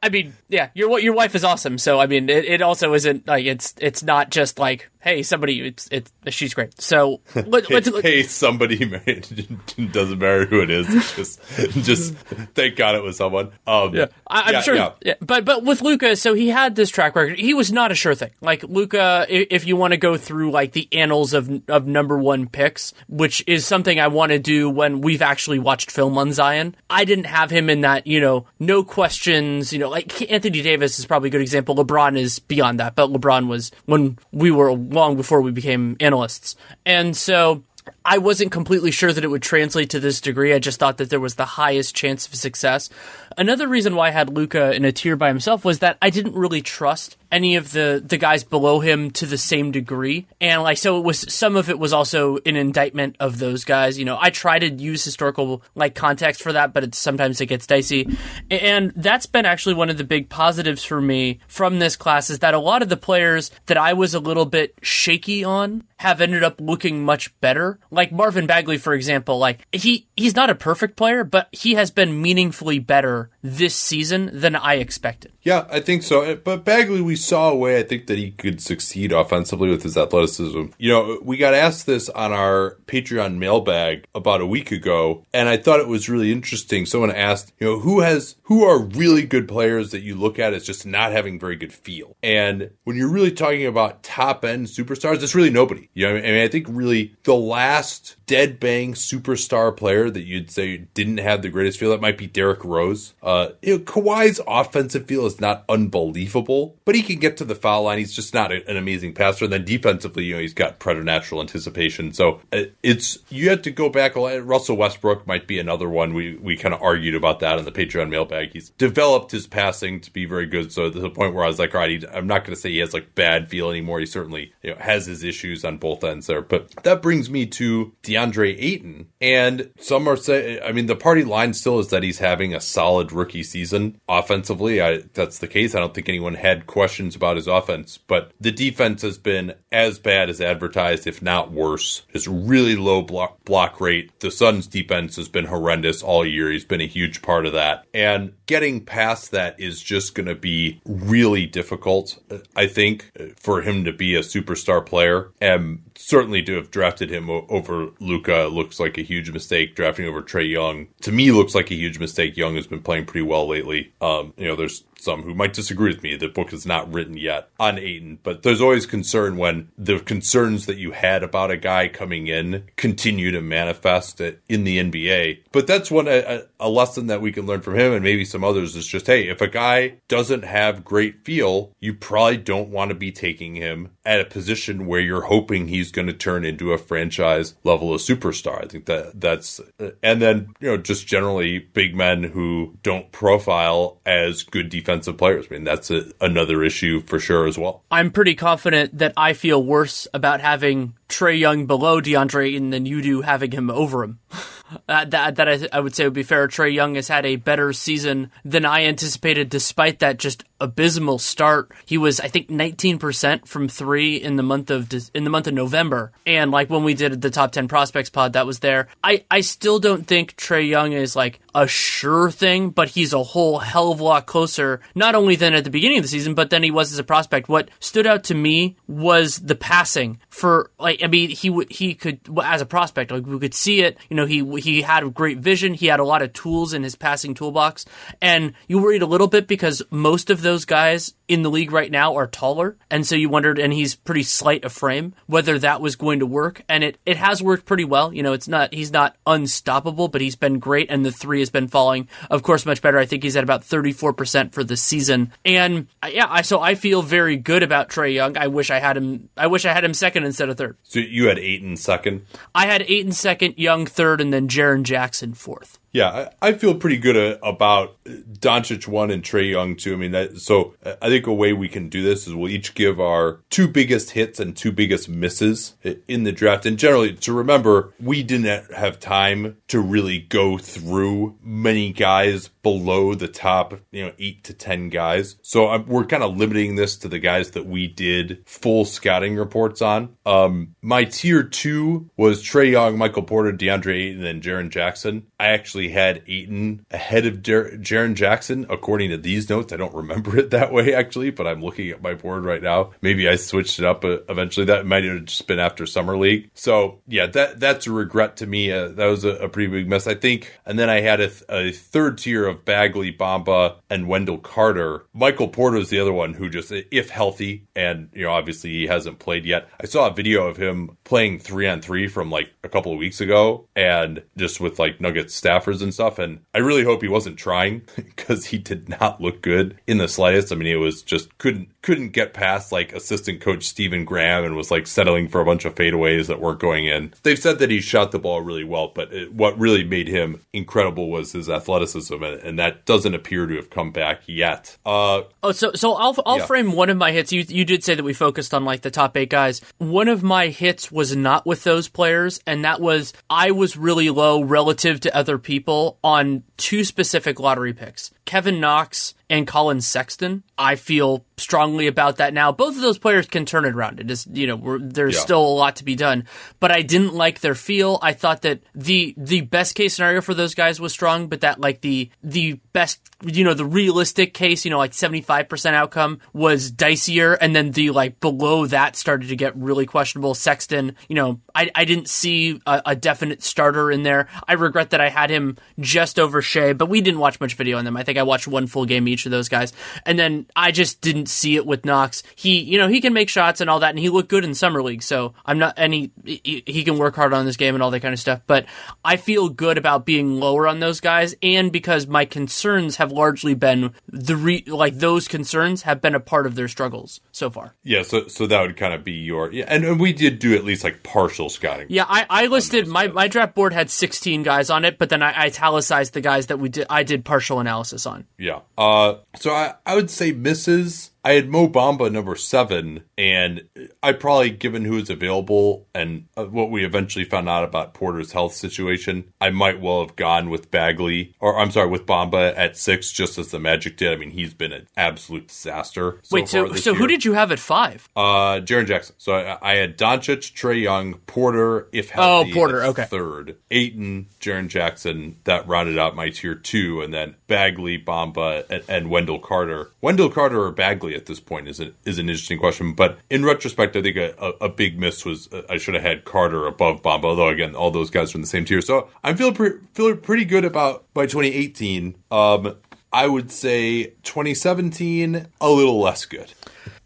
I mean, yeah, your your wife is awesome. So I mean, it, it also isn't like it's it's not just like hey somebody it's it's she's great. So let, hey, let's, hey somebody it doesn't matter who it is. Just just thank God it was someone. Um, yeah, I, am yeah, sure. Yeah. yeah. But but with Luka, so he had this track record. He was not a sure thing. Like Luka, if you want to go through like the annals of of number one picks, which is something I want to do when we've actually watched film on Zion. I didn't have him in that you know no questions you know like Anthony Davis is probably a good example. LeBron is beyond that, but LeBron was when we were long before we became analysts. And so I wasn't completely sure that it would translate to this degree. I just thought that there was the highest chance of success. Another reason why I had Luka in a tier by himself was that I didn't really trust any of the the guys below him to the same degree and like so it was some of it was also an indictment of those guys you know i try to use historical like context for that but it's sometimes it gets dicey and that's been actually one of the big positives for me from this class is that a lot of the players that i was a little bit shaky on have ended up looking much better. Like Marvin Bagley, for example, like he he's not a perfect player, but he has been meaningfully better this season than I expected. Yeah, I think so. But Bagley, we saw a way I think that he could succeed offensively with his athleticism. You know, we got asked this on our Patreon mailbag about a week ago, and I thought it was really interesting. Someone asked, you know, who has who are really good players that you look at as just not having very good feel. And when you're really talking about top end superstars, it's really nobody. You know, I mean, I think really the last dead bang superstar player that you'd say didn't have the greatest feel that might be Derrick Rose. Uh, you know, Kawhi's offensive feel is not unbelievable, but he can get to the foul line. He's just not an amazing passer. And then defensively, you know, he's got preternatural anticipation. So uh, it's you have to go back. Russell Westbrook might be another one. We we kind of argued about that in the Patreon mailbag. He's developed his passing to be very good. So to the point where I was like, all right, I'm not going to say he has like bad feel anymore. He certainly you know, has his issues on both ends there. But that brings me to DeAndre Ayton, and some are saying, I mean, the party line still is that he's having a solid rookie season offensively. I, the case. I don't think anyone had questions about his offense, but the defense has been as bad as advertised, if not worse. It's really low block, block rate. The Suns' defense has been horrendous all year. He's been a huge part of that. And getting past that is just going to be really difficult, I think, for him to be a superstar player. And certainly to have drafted him over Luka looks like a huge mistake. Drafting over Trae Young to me looks like a huge mistake. Young has been playing pretty well lately. Um, you know, there's some who might disagree with me. The book is not written yet on Ayton, but there's always concern when the concerns that you had about a guy coming in continue to manifest in the NBA. But that's one a, a lesson that we can learn from him and maybe some others is just hey, if a guy doesn't have great feel, you probably don't want to be taking him at a position where you're hoping he's going to turn into a franchise level of superstar. I think that that's uh, and then you know just generally big men who don't profile as good defensive players. I mean, that's a, another issue for sure as well. I'm pretty confident that I feel worse about having Trae Young below DeAndre Ayton than you do having him over him. Uh, that that I, I, would say would be fair. Trae Young has had a better season than I anticipated, despite that just abysmal start. He was, I think, 19% from three in the month of in the month of November, and like when we did the top 10 prospects pod, that was there. I I still don't think Trae Young is like a sure thing, but he's a whole hell of a lot closer, not only than at the beginning of the season, but then he was as a prospect. What stood out to me was the passing for like I mean he would he could as a prospect like we could see it. You know he he had a great vision. He had a lot of tools in his passing toolbox. And you worried a little bit because most of those guys in the league right now are taller. And so you wondered, and he's pretty slight of frame, whether that was going to work. And it, it has worked pretty well. You know, it's not, he's not unstoppable, but he's been great. And the three has been falling, of course, much better. I think he's at about 34% for the season. And uh, yeah, I, so I feel very good about Trae Young. I wish I had him, I wish I had him second instead of third. So you had Ayton second? I had Ayton second, Young third, and then Jaren Jackson fourth. Yeah, I, I feel pretty good uh, about Doncic one and Trae Young two. I mean, that, so I think a way we can do this is we'll each give our two biggest hits and two biggest misses in the draft. And generally, to remember, we didn't have time to really go through many guys below the top, you know, eight to ten guys. So I'm, we're kind of limiting this to the guys that we did full scouting reports on. Um, my tier two was Trae Young, Michael Porter, DeAndre Ayton, and Jaren Jackson. I actually had Ayton ahead of Jer- Jaren Jackson according to these notes. I don't remember it that way actually, but I'm looking at my board right now. Maybe I switched it up uh, eventually. That might have just been after summer league. So yeah, that that's a regret to me. Uh, that was a, a, pretty big mess, I think. And then I had a, th- a third tier of Bagley, Bamba, and Wendell Carter. Michael Porter is the other one who just, if healthy, and you know, obviously he hasn't played yet. I saw a video of him playing three on three from like a couple of weeks ago, and just with like Nuggets staffers and stuff. And I really hope he wasn't trying because he did not look good in the slightest. I mean, it was just couldn't couldn't get past like assistant coach Stephen Graham and was like settling for a bunch of fadeaways that weren't going in. They've said that he shot the ball really well, but it, what really made him incredible was his athleticism, and, and, that doesn't appear to have come back yet. Uh, oh, so so I'll I'll yeah. frame one of my hits. You you did say that we focused on like the top eight guys. One of my hits was not with those players, and that was I was really low relative to other people on two specific lottery picks. Kevin Knox and Collin Sexton. I feel strongly about that now. Both of those players can turn it around. It is, you know, there's yeah. still a lot to be done, but I didn't like their feel. I thought that the the best case scenario for those guys was strong, but that like the the best, you know, the realistic case, you know, like 75% outcome was dicier and then the like below that started to get really questionable. Sexton, you know, I I didn't see a, a definite starter in there. I regret that I had him just over Shai, but we didn't watch much video on them. I think I watched one full game each of those guys. And then I just didn't see it with Knox. He, you know, he can make shots and all that, and he looked good in summer league. So I'm not, and he, he can work hard on this game and all that kind of stuff. But I feel good about being lower on those guys, and because my concerns have largely been the re, like those concerns have been a part of their struggles so far. Yeah, so so that would kind of be your yeah, and, and we did do at least like partial scouting. Yeah, I, I listed my, my draft board had 16 guys on it, but then I, I italicized the guys that we did I did partial analysis Yeah. Uh, so I, I would say misses I had Mo Bamba number seven, and I probably, given who is available and uh, what we eventually found out about Porter's health situation, I might well have gone with Bagley, or I'm sorry, with Bamba at six, just as the Magic did. I mean, he's been an absolute disaster. So Wait, so so year. who did you have at five? Uh, Jaren Jackson. So I, I, had Doncic, Trae Young, Porter, if healthy, oh Porter, okay, third, Ayton, Jaren Jackson. That rounded out my tier two, and then Bagley, Bamba, and, and Wendell Carter. Wendell Carter or Bagley at this point is, a, is an interesting question. But in retrospect, I think a, a, big miss was uh, I should have had Carter above Bamba. Although again, all those guys are in the same tier, so I'm feeling pre- feeling pretty good about by 2018. Um, I would say 2017 a little less good.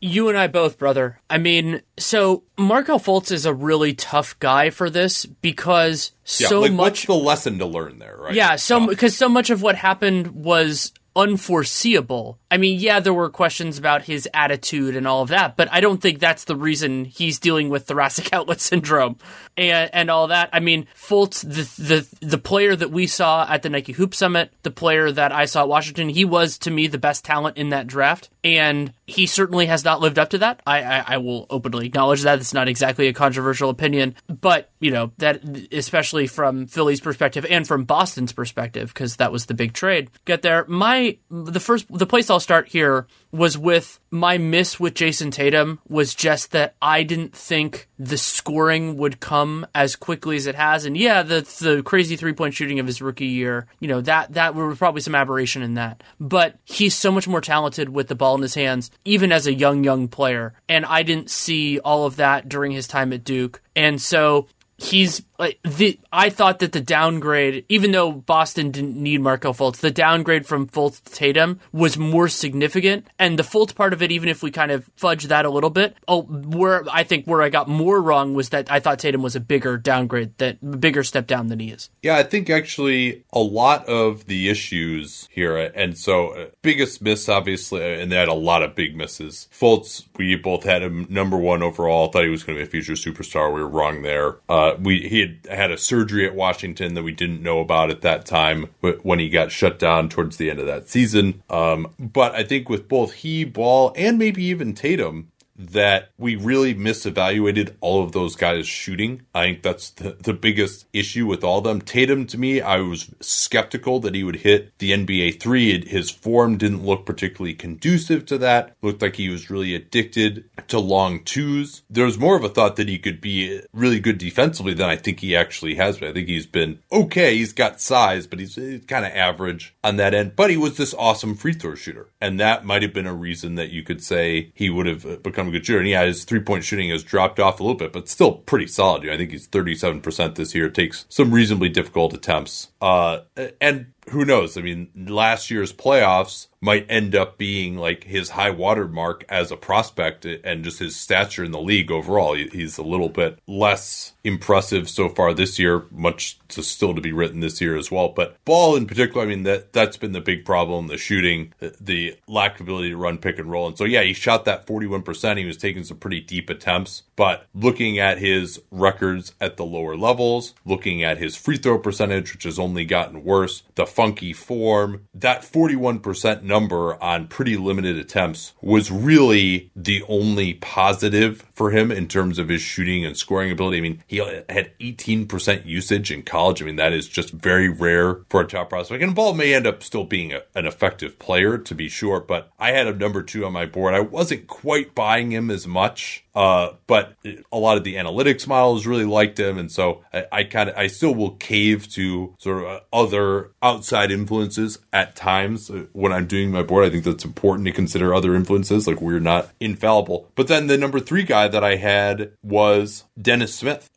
You and I both, brother. I mean, so Markelle Fultz is a really tough guy for this because yeah, so like, much. What's the lesson to learn there, right? Yeah, so because so much of what happened was unforeseeable. I mean, yeah, there were questions about his attitude and all of that, but I don't think that's the reason he's dealing with thoracic outlet syndrome and and all that. I mean, Fultz, the the the player that we saw at the Nike Hoop Summit, the player that I saw at Washington, he was to me the best talent in that draft, and he certainly has not lived up to that. I I, I will openly acknowledge that it's not exactly a controversial opinion, but you know that especially from Philly's perspective and from Boston's perspective, because that was the big trade. Get there, my the first the place I'll start here was with my miss with Jayson Tatum was just that I didn't think the scoring would come as quickly as it has. And yeah, the the crazy three point shooting of his rookie year, you know, that that was probably some aberration in that. But he's so much more talented with the ball in his hands, even as a young, young player. And I didn't see all of that during his time at Duke. And so he's like the I thought that the downgrade, even though Boston didn't need Markelle Fultz, the downgrade from Fultz to Tatum was more significant. And the Fultz part of it, even if we kind of fudge that a little bit, oh, where I think where I got more wrong was that I thought Tatum was a bigger downgrade, that bigger step down than he is. Yeah, I think actually a lot of the issues here, and so uh, biggest miss obviously, uh, and they had a lot of big misses. Fultz, we both had him number one overall. Thought he was going to be a future superstar. We were wrong there. Uh, we he had had a surgery at Washington that we didn't know about at that time when he got shut down towards the end of that season. Um, but I think with both he, Ball, and maybe even Tatum, that we really misevaluated all of those guys shooting. I think that's the, the biggest issue with all of them. Tatum, to me, I was skeptical that he would hit the NBA three. His form didn't look particularly conducive to that. Looked like he was really addicted to long twos. There was more of a thought that he could be really good defensively than I think he actually has been. I think he's been okay. He's got size, but he's, he's kind of average on that end. But he was this awesome free throw shooter. And that might have been a reason that you could say he would have become good shooter. And yeah, his three point shooting has dropped off a little bit, but still pretty solid. I think he's 37% this year. It Takes some reasonably difficult attempts. Uh, and who knows? I mean, last year's playoffs might end up being like his high water mark as a prospect and just his stature in the league overall. He's a little bit less impressive so far this year, much to still to be written this year as well. But ball in particular, I mean that that's been the big problem: the shooting, the, the lack of ability to run pick and roll. And so yeah, he shot that forty one percent. He was taking some pretty deep attempts, but looking at his records at the lower levels, looking at his free throw percentage, which has only gotten worse, the funky form, that forty one percent number on pretty limited attempts was really the only positive for him in terms of his shooting and scoring ability. I mean, he had 18% usage in college. I mean, that is just very rare for a top prospect. And Ball may end up still being a, an effective player, to be sure, but I had him number two on my board. I wasn't quite buying him as much uh, but a lot of the analytics models really liked him, and so I, I kind of I still will cave to sort of uh, other outside influences at times uh, when I'm doing my board. I think that's important to consider other influences. Like we're not infallible. But then the number three guy that I had was Dennis Smith,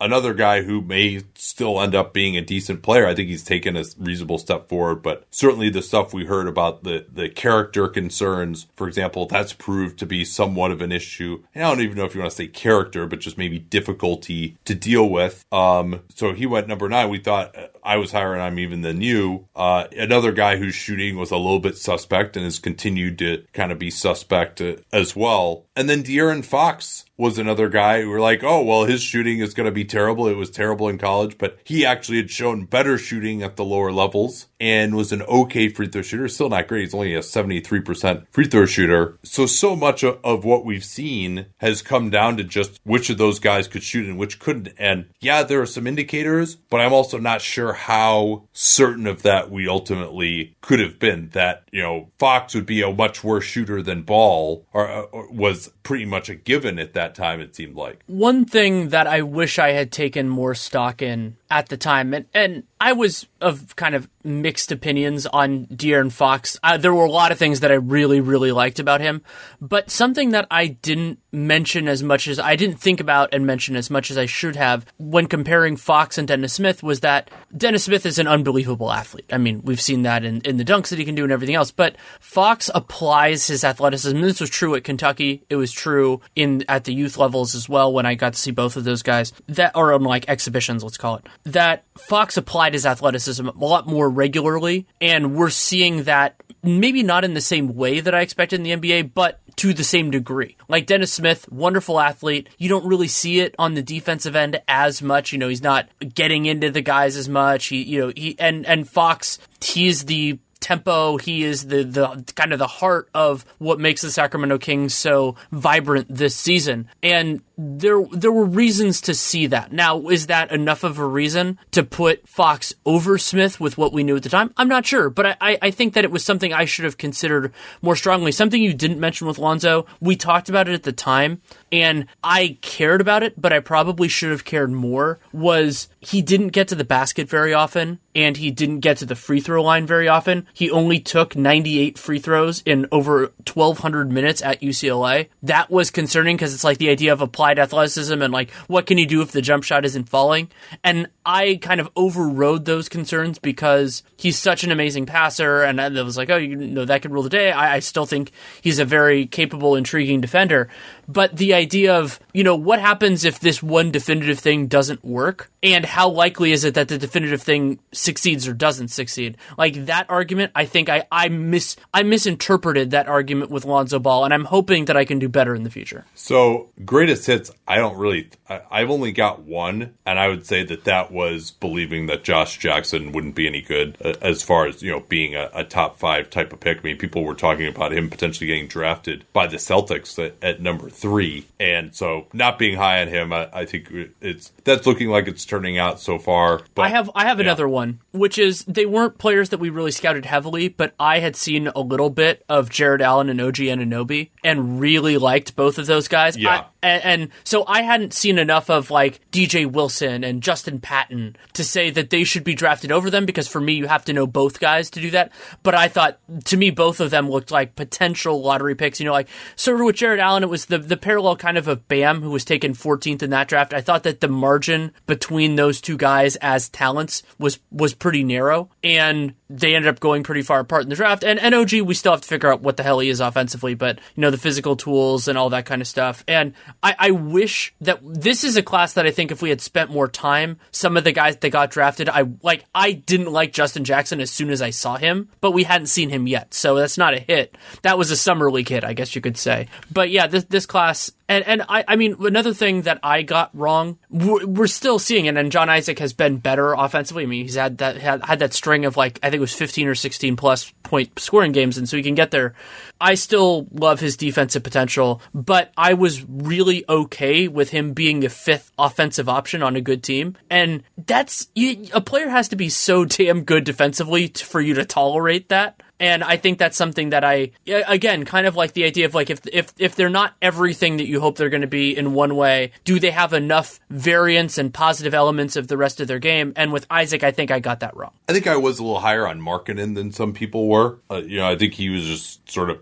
another guy who may still end up being a decent player. I think he's taken a reasonable step forward, but certainly the stuff we heard about the the character concerns, for example, that's proved to be somewhat of an issue. And I don't even know if you want to say character, but just maybe difficulty to deal with. Um, so he went number nine. We thought uh, I was higher on him even than you. Uh, another guy whose shooting was a little bit suspect and has continued to kind of be suspect uh, as well. And then De'Aaron Fox was another guy who were like, oh, well, his shooting is going to be terrible. It was terrible in college, but he actually had shown better shooting at the lower levels and was an okay free throw shooter. Still not great. He's only a 73% free throw shooter. So, so much of what we've seen has come down to just which of those guys could shoot and which couldn't. And yeah, there are some indicators, but I'm also not sure how certain of that we ultimately could have been that, you know, Fox would be a much worse shooter than Ball or, or was pretty much a given at that that time, it seemed like. One thing that I wish I had taken more stock in at the time, and, and I was of kind of mixed opinions on De'Aaron Fox. Uh, there were a lot of things that I really, really liked about him, but something that I didn't mention as much as I didn't think about and mention as much as I should have when comparing Fox and Dennis Smith was that Dennis Smith is an unbelievable athlete. I mean, we've seen that in, in the dunks that he can do and everything else, but Fox applies his athleticism. This was true at Kentucky. It was true in at the youth levels as well when I got to see both of those guys that are on like exhibitions, let's call it. That Fox applied his athleticism a lot more regularly, and we're seeing that maybe not in the same way that I expected in the NBA, but to the same degree. Like Dennis Smith, wonderful athlete. You don't really see it on the defensive end as much. You know, he's not getting into the guys as much. He, you know, he and and Fox, he's the tempo. He is the the kind of the heart of what makes the Sacramento Kings so vibrant this season. And there there were reasons to see that. Now, is that enough of a reason to put Fox over Smith with what we knew at the time? I'm not sure, but I, I think that it was something I should have considered more strongly. Something you didn't mention with Lonzo. We talked about it at the time, and I cared about it, but I probably should have cared more. Was he didn't get to the basket very often, and he didn't get to the free throw line very often. He only took 98 free throws in over 1,200 minutes at UCLA. That was concerning because it's like the idea of applying applied athleticism and like what can he do if the jump shot isn't falling. And I kind of overrode those concerns because he's such an amazing passer, and I was like, oh, you know, that could rule the day. I, I still think he's a very capable, intriguing defender. But the idea of, you know, what happens if this one definitive thing doesn't work? And how likely is it that the definitive thing succeeds or doesn't succeed? Like that argument, I think I, I mis I misinterpreted that argument with Lonzo Ball, and I'm hoping that I can do better in the future. So greatest hits, I don't really. I, I've only got one, and I would say that that was believing that Josh Jackson wouldn't be any good uh, as far as you know being a, a, top five type of pick. I mean, people were talking about him potentially getting drafted by the Celtics at, at number three, and so not being high on him, I, I, think it's that's looking like it's turning out so far. But I have I have yeah. another one, which is they weren't players that we really scouted heavily, but I had seen a little bit of Jarrett Allen and OG Anunoby and really liked both of those guys. Yeah. And, and so I hadn't seen enough of like DJ Wilson and Justin Patton to say that they should be drafted over them because for me, you have to know both guys to do that. But I thought, to me, both of them looked like potential lottery picks. You know, like sort of with Jarrett Allen, it was the, the parallel kind of of Bam, who was taken 14th in that draft. I thought that the margin between those two guys as talents was, was pretty narrow. And they ended up going pretty far apart in the draft. And, and OG, we still have to figure out what the hell he is offensively, but you know, the physical tools and all that kind of stuff. And I, I wish that this is a class that I think if we had spent more time, some of the guys that got drafted, I like, I didn't like Justin Jackson as soon as I saw him, but we hadn't seen him yet. So that's not a hit. That was a summer league hit, I guess you could say. But yeah, this, this class, and and I, I mean another thing that I got wrong, we're, still seeing it, and John Isaac has been better offensively. I mean, he's had that had, had that string of like I think it was 15 or 16 plus point scoring games, and so he can get there. I still love his defensive potential, but I was really okay with him being the fifth offensive option on a good team, and that's you, a player has to be so damn good defensively to, for you to tolerate that. And I think that's something that I again kind of like the idea of like if if if they're not everything that you hope they're going to be in one way, do they have enough variance and positive elements of the rest of their game? And with Isaac, I think I got that wrong. I think I was a little higher on Markkanen than some people were. Uh, you know, I think he was just sort of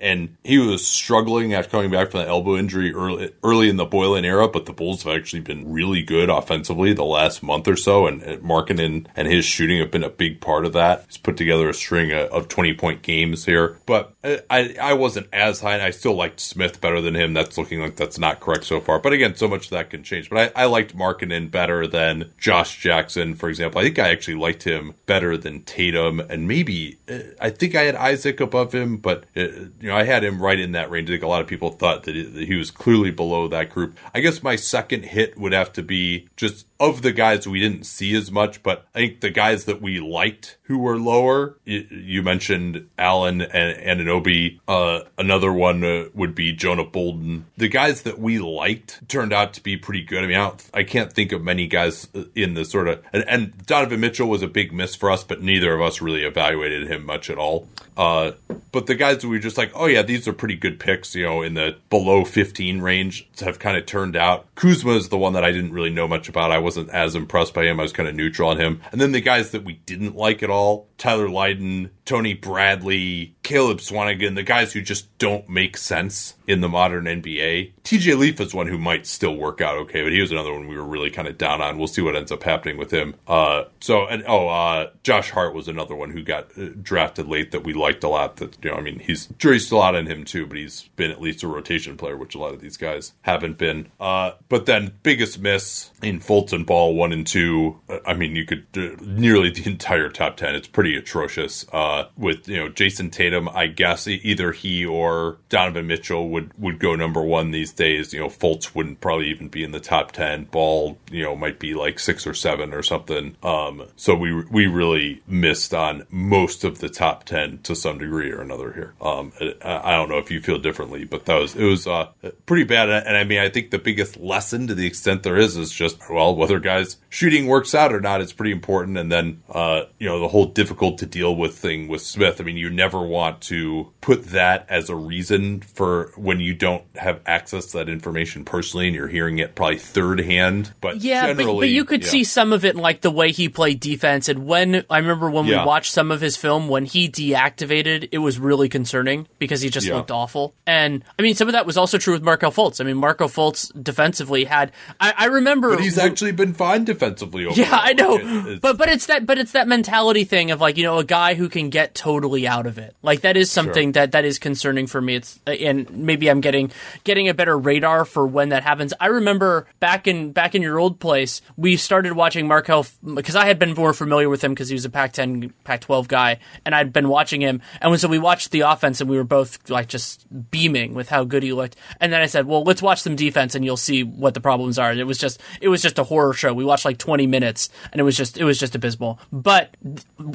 and he was struggling after coming back from the elbow injury early early in the Boylen era, but the Bulls have actually been really good offensively the last month or so, and, and and his shooting have been a big part of that. He's put together a string of, of 20 point games here. But I, I wasn't as high. And I still liked Smith better than him. That's looking like that's not correct so far. But again, so much that can change. But I, I liked Markkanen better than Josh Jackson, for example. I think I actually liked him better than Tatum. And maybe, uh, I think I had Isaac above him, but, uh, you know, I had him right in that range. I think a lot of people thought that he was clearly below that group. I guess my second hit would have to be just of the guys we didn't see as much, but I think the guys that we liked who were lower, you mentioned Allen and, Anunoby. Uh, another one uh, would be Jonah Bolden. The guys that we liked turned out to be pretty good. I mean, I, I can't think of many guys uh, in the sort of, and, and, Donovan Mitchell was a big miss for us, but neither of us really evaluated him much at all. Uh, but the guys that we were just like, oh yeah, these are pretty good picks, you know, in the below 15 range have kind of turned out. Kuzma is the one that I didn't really know much about. I wasn't as impressed by him. I was kind of neutral on him. And then the guys that we didn't like at all all Tyler Lydon, Tony Bradley, Caleb Swanigan, the guys who just don't make sense in the modern NBA. TJ Leaf is one who might still work out okay, but he was another one we were really kind of down on. We'll see what ends up happening with him. Uh, so, and oh, uh, Josh Hart was another one who got uh, drafted late that we liked a lot. That, you know, I mean, he's jury's still out on him too, but he's been at least a rotation player, which a lot of these guys haven't been. Uh, but then biggest miss in Fulton Ball one and two. Uh, I mean, you could uh, nearly the entire top 10. It's pretty atrocious. Uh, with you know Jayson Tatum, I guess either he or Donovan Mitchell would would go number one these days. You know, Fultz wouldn't probably even be in the top ten. Ball, you know, might be like six or seven or something. Um, so we we really missed on most of the top ten to some degree or another here. Um, I, I don't know if you feel differently, but that was it was uh, pretty bad. And I mean, I think the biggest lesson, to the extent there is, is just well whether guys shooting works out or not. It's pretty important. And then uh, you know the whole difficult difficult to deal with thing with Smith. I mean, you never want to put that as a reason for when you don't have access to that information personally and you're hearing it probably third hand. But yeah, but, but, you could yeah. see some of it in like the way he played defense. And when I remember when yeah. we watched some of his film, when he deactivated, it was really concerning because he just yeah. looked awful. And I mean, some of that was also true with Markelle Fultz. I mean, Markelle Fultz defensively had. I, I remember, but he's actually been fine defensively. Overall. Yeah, I know, it, but but it's that but it's that mentality thing of like you know a guy who can get totally out of it. Like that is something sure. that that is concerning for me. It's and maybe I'm getting getting a better radar for when that happens. I remember back in back in your old place, we started watching Markelle because I had been more familiar with him because he was a Pac-10 Pac-12 guy, and I'd been watching him. And so we watched the offense, and we were both like just beaming with how good he looked. And then I said, "Well, let's watch some defense, and you'll see what the problems are." And it was just it was just a horror show. We watched like 20 minutes, and it was just it was just abysmal. But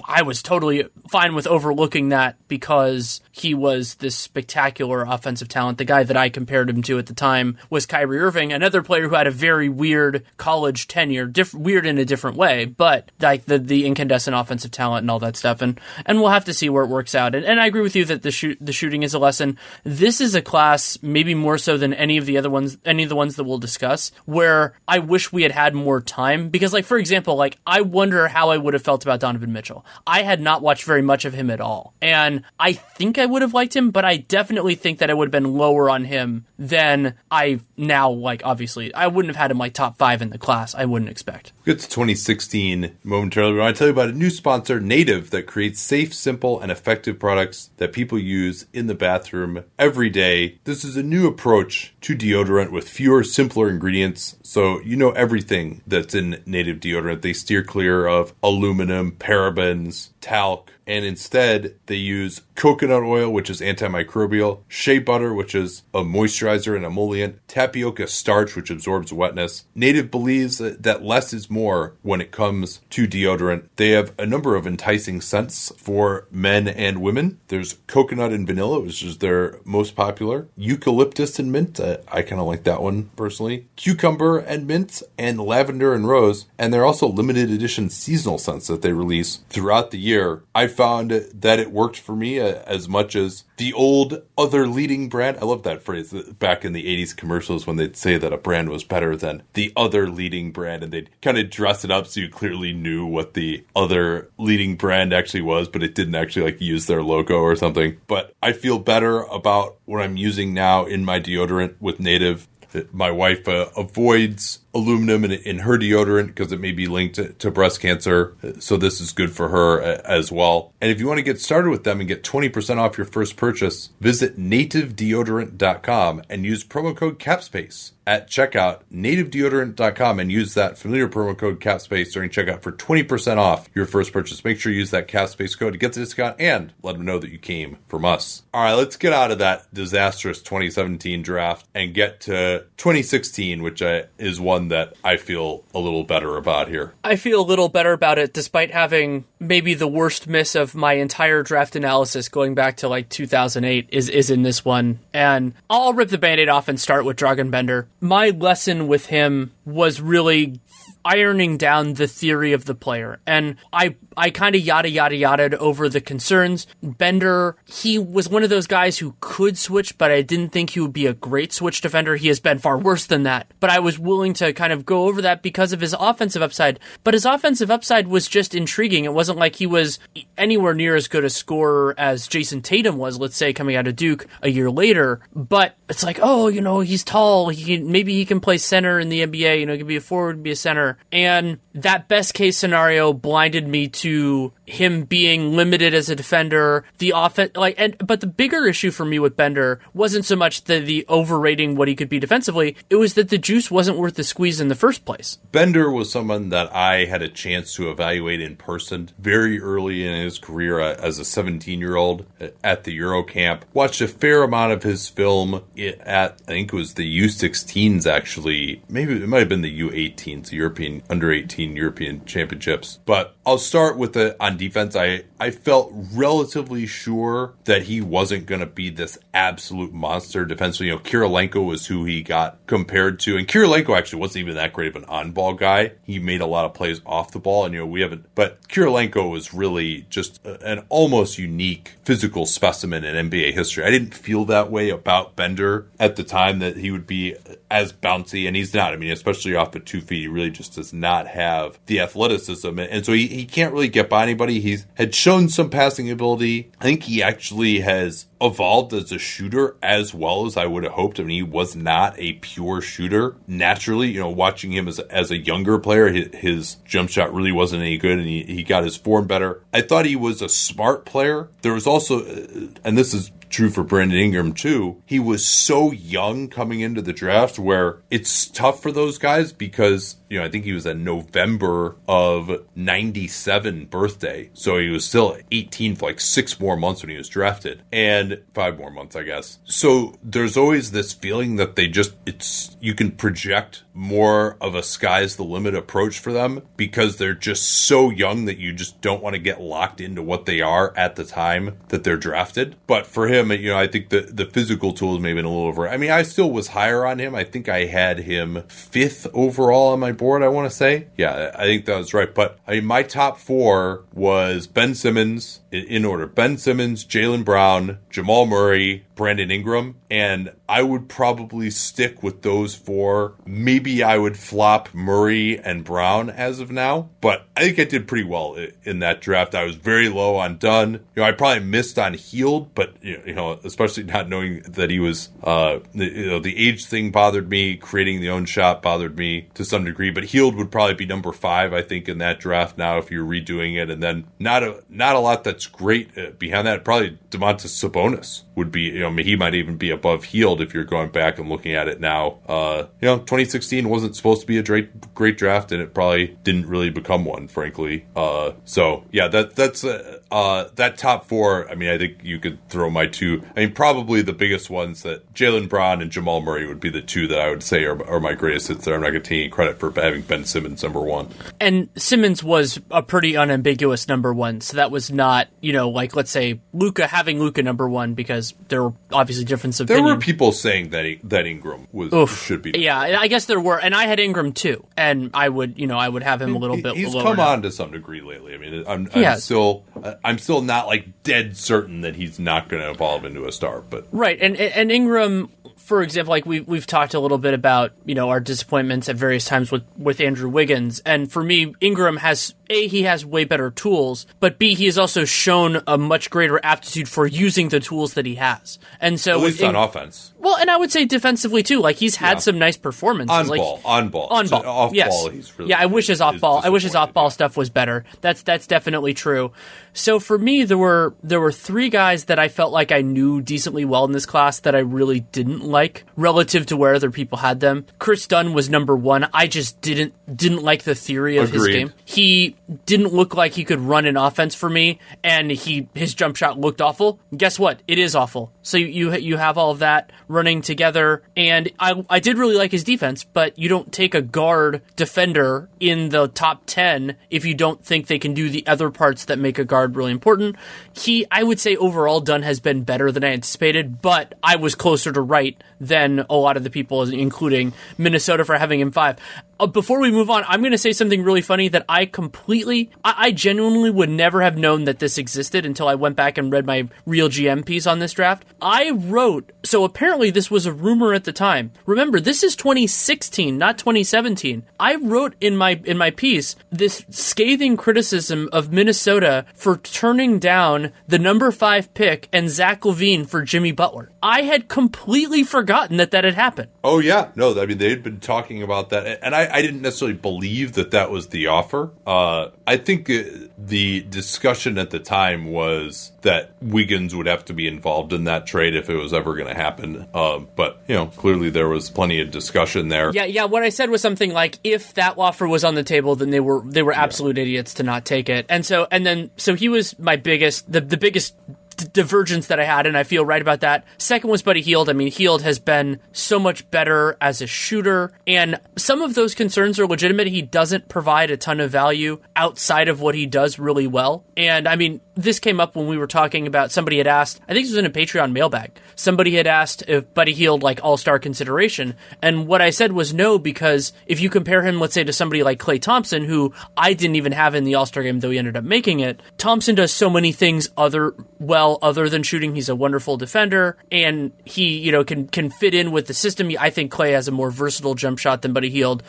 I I was totally fine with overlooking that because he was this spectacular offensive talent. The guy that I compared him to at the time was Kyrie Irving, another player who had a very weird college tenure, diff- weird in a different way, but like the the incandescent offensive talent and all that stuff. And and we'll have to see where it works out. And, and I agree with you that the shoot the shooting is a lesson. This is a class maybe more so than any of the other ones, any of the ones that we'll discuss, where I wish we had had more time because, like for example, like I wonder how I would have felt about Donovan Mitchell. I had not watched very much of him at all, and I think I would have liked him, but I definitely think that it would have been lower on him than I now like. Obviously, I wouldn't have had him like top five in the class. I wouldn't expect. Get to 2016 momentarily. Want to tell you about a new sponsor, Native, that creates safe, simple, and effective products that people use in the bathroom every day. This is a new approach to deodorant with fewer, simpler ingredients. So you know everything that's in Native deodorant. They steer clear of aluminum, parabens, is talc, and instead they use coconut oil, which is antimicrobial, shea butter, which is a moisturizer and emollient, tapioca starch, which absorbs wetness. Native believes that less is more when it comes to deodorant. They have a number of enticing scents for men and women. There's coconut and vanilla, which is their most popular, eucalyptus and mint. Uh, I kind of like that one personally. Cucumber and mint, and lavender and rose. And they're also limited edition seasonal scents that they release throughout the year. I found that it worked for me uh, as much as the old other leading brand. I love that phrase back in the 80s commercials when they'd say that a brand was better than the other leading brand and they'd kind of dress it up so you clearly knew what the other leading brand actually was, but it didn't actually like use their logo or something. But I feel better about what I'm using now in my deodorant with native my wife uh, avoids aluminum in, in her deodorant because it may be linked to, to, breast cancer. So this is good for her uh, as well. And if you want to get started with them and get 20% off your first purchase, visit nativedeodorant.com and use promo code CAPSPACE at checkout, nativedeodorant.com, and use that familiar promo code CAPSPACE during checkout for 20% off your first purchase. Make sure you use that CAPSPACE code to get the discount and let them know that you came from us. All right, let's get out of that disastrous 2017 draft and get to 2016, which is is one that I feel a little better about here. I feel a little better about it despite having maybe the worst miss of my entire draft analysis going back to like 2008 is, is in this one. And I'll rip the band aid off and start with Dragan Bender. My lesson with him was really ironing down the theory of the player. And I I kind of yada yada yada over the concerns. Bender, he was one of those guys who could switch, but I didn't think he would be a great switch defender. He has been far worse than that. But I was willing to kind of go over that because of his offensive upside. But his offensive upside was just intriguing. It wasn't like he was anywhere near as good a scorer as Jayson Tatum was, let's say, coming out of Duke a year later. But it's like, oh, you know, he's tall. He can, maybe he can play center in the NBA. You know, he can be a forward, be a center. And that best case scenario blinded me to him being limited as a defender, the offense, like, and but the bigger issue for me with Bender wasn't so much the the overrating what he could be defensively. It was that the juice wasn't worth the squeeze in the first place. Bender was someone that I had a chance to evaluate in person very early in his career uh, as a 17 year old uh, at the Euro camp. Watched a fair amount of his film at I think it was the U16s actually. Maybe it might have been the U18s, the European under 18 European Championships. But I'll start with the on defense. I I felt relatively sure that he wasn't going to be this absolute monster defensively. You know, Kirilenko was who he got compared to, and Kirilenko actually wasn't even that great of an on-ball guy. He made a lot of plays off the ball, and you know we haven't. But Kirilenko was really just an almost unique physical specimen in NBA history. I didn't feel that way about Bender at the time that he would be as bouncy, and he's not. I mean, especially off the two feet, he really just does not have the athleticism, and so he, he can't really get by anybody. He's had shown some passing ability. I think he actually has evolved as a shooter as well as I would have hoped. I mean, he was not a pure shooter naturally. You know, watching him as, as a younger player, his, his jump shot really wasn't any good and he, he got his form better. I thought he was a smart player. There was also, uh, and this is true for Brandon Ingram too. He was so young coming into the draft where it's tough for those guys because, you know, I think he was a November of 97 birthday. So he was still 18 for like six more months when he was drafted and five more months, I guess. So there's always this feeling that they just, it's, you can project more of a sky's the limit approach for them because they're just so young that you just don't want to get locked into what they are at the time that they're drafted. But for him, you know, I think the, the physical tools may have been a little over. I mean, I still was higher on him. I think I had him fifth overall on my board, I want to say. Yeah, I think that was right. But I mean, my top four was Ben Simmons in order Ben Simmons, Jaylen Brown, Jamal Murray, Brandon Ingram, and I would probably stick with those four. Maybe I would flop Murray and Brown as of now, but I think I did pretty well in that draft. I was very low on Dunn. You know, I probably missed on Hield, but you know, especially not knowing that he was, uh, you know, the age thing bothered me. Creating the own shot bothered me to some degree, but Hield would probably be number five, I think, in that draft now if you're redoing it, and then not a not a lot that's great uh, behind that. Probably Domantas Sabonis would be, you know, he might even be above Hield if you're going back and looking at it now. Uh, you know, 2016 wasn't supposed to be a great, great draft, and it probably didn't really become one, frankly. Uh, so yeah, that that's uh, uh, that top four. I mean, I think you could throw my two. I mean, probably the biggest ones that Jaylen Brown and Jamal Murray would be the two that I would say are, are my greatest hits there. I'm not going to take any credit for having Ben Simmons number one. And Simmons was a pretty unambiguous number one, so that was not, you know, like let's say Luka having Luka number one because there were obviously difference of There opinion. were people saying that that Ingram was Oof. should be. Yeah, I guess there were, and I had Ingram too, and I would, you know, I would have him a little He- bit He's come now. on to some degree lately. I mean, I'm, I'm still I'm still not like dead certain that he's not going to evolve into a star, but Right, and and Ingram, for example, like we we've talked a little bit about you know our disappointments at various times with with Andrew Wiggins, and for me, Ingram has a he has way better tools, but b he has also shown a much greater aptitude for using the tools that he has, and so at with least on offense, well, and I would say defensively too. Like he's had Yeah. some nice performances. on like, ball, on ball, on So ball, off yes. ball. He's really yeah. I wish his off ball. I wish his off ball stuff was better. That's that's definitely true. So for me, there were there were three guys that I felt like I knew decently well in this class that I really didn't like relative to where other people had them. Kris Dunn was number one. I just didn't didn't like the theory of his game. He didn't look like he could run an offense for me, and he his jump shot looked awful. Guess what? It is awful. So you you have all of that running together, and I I did really like his defense, but you don't take a guard defender in the top ten if you don't think they can do the other parts that make a guard really important. He I would say overall Dunn has been better than I anticipated, but I was closer to right than a lot of the people, including Minnesota, for having him five. Uh, before we move on, I'm going to say something really funny that I completely, I, I genuinely would never have known that this existed until I went back and read my real GM piece on this draft. I wrote, so apparently this was a rumor at the time. Remember, this is 2016, not 2017. I wrote in my in my piece this scathing criticism of Minnesota for turning down the number five pick and Zach LaVine for Jimmy Butler. I had completely forgotten that that had happened. Oh yeah, no, I mean they'd been talking about that, and I, I didn't necessarily believe that that was the offer. Uh, I think uh, the discussion at the time was that Wiggins would have to be involved in that trade if it was ever going to happen. Uh, but you know, clearly there was plenty of discussion there. Yeah, yeah. What I said was something like, if that offer was on the table, then they were they were absolute idiots to not take it. And so and then so he was my biggest the the biggest d- divergence that I had, and I feel right about that. Second was Buddy Hield. I mean, Hield has been so much better as a shooter, and some of those concerns are legitimate. He doesn't provide a ton of value outside of what he does really well. And I mean, this came up when we were talking about somebody had asked, I think this was in a Patreon mailbag. Somebody had asked if Buddy Hield like all star consideration. And what I said was no, because if you compare him, let's say, to somebody like Klay Thompson, who I didn't even have in the all star game, though he ended up making it, Thompson does so many things other well other than shooting. He's a wonderful defender and he, you know, can can fit in with the system. I think Klay has a more versatile jump shot than Buddy Hield.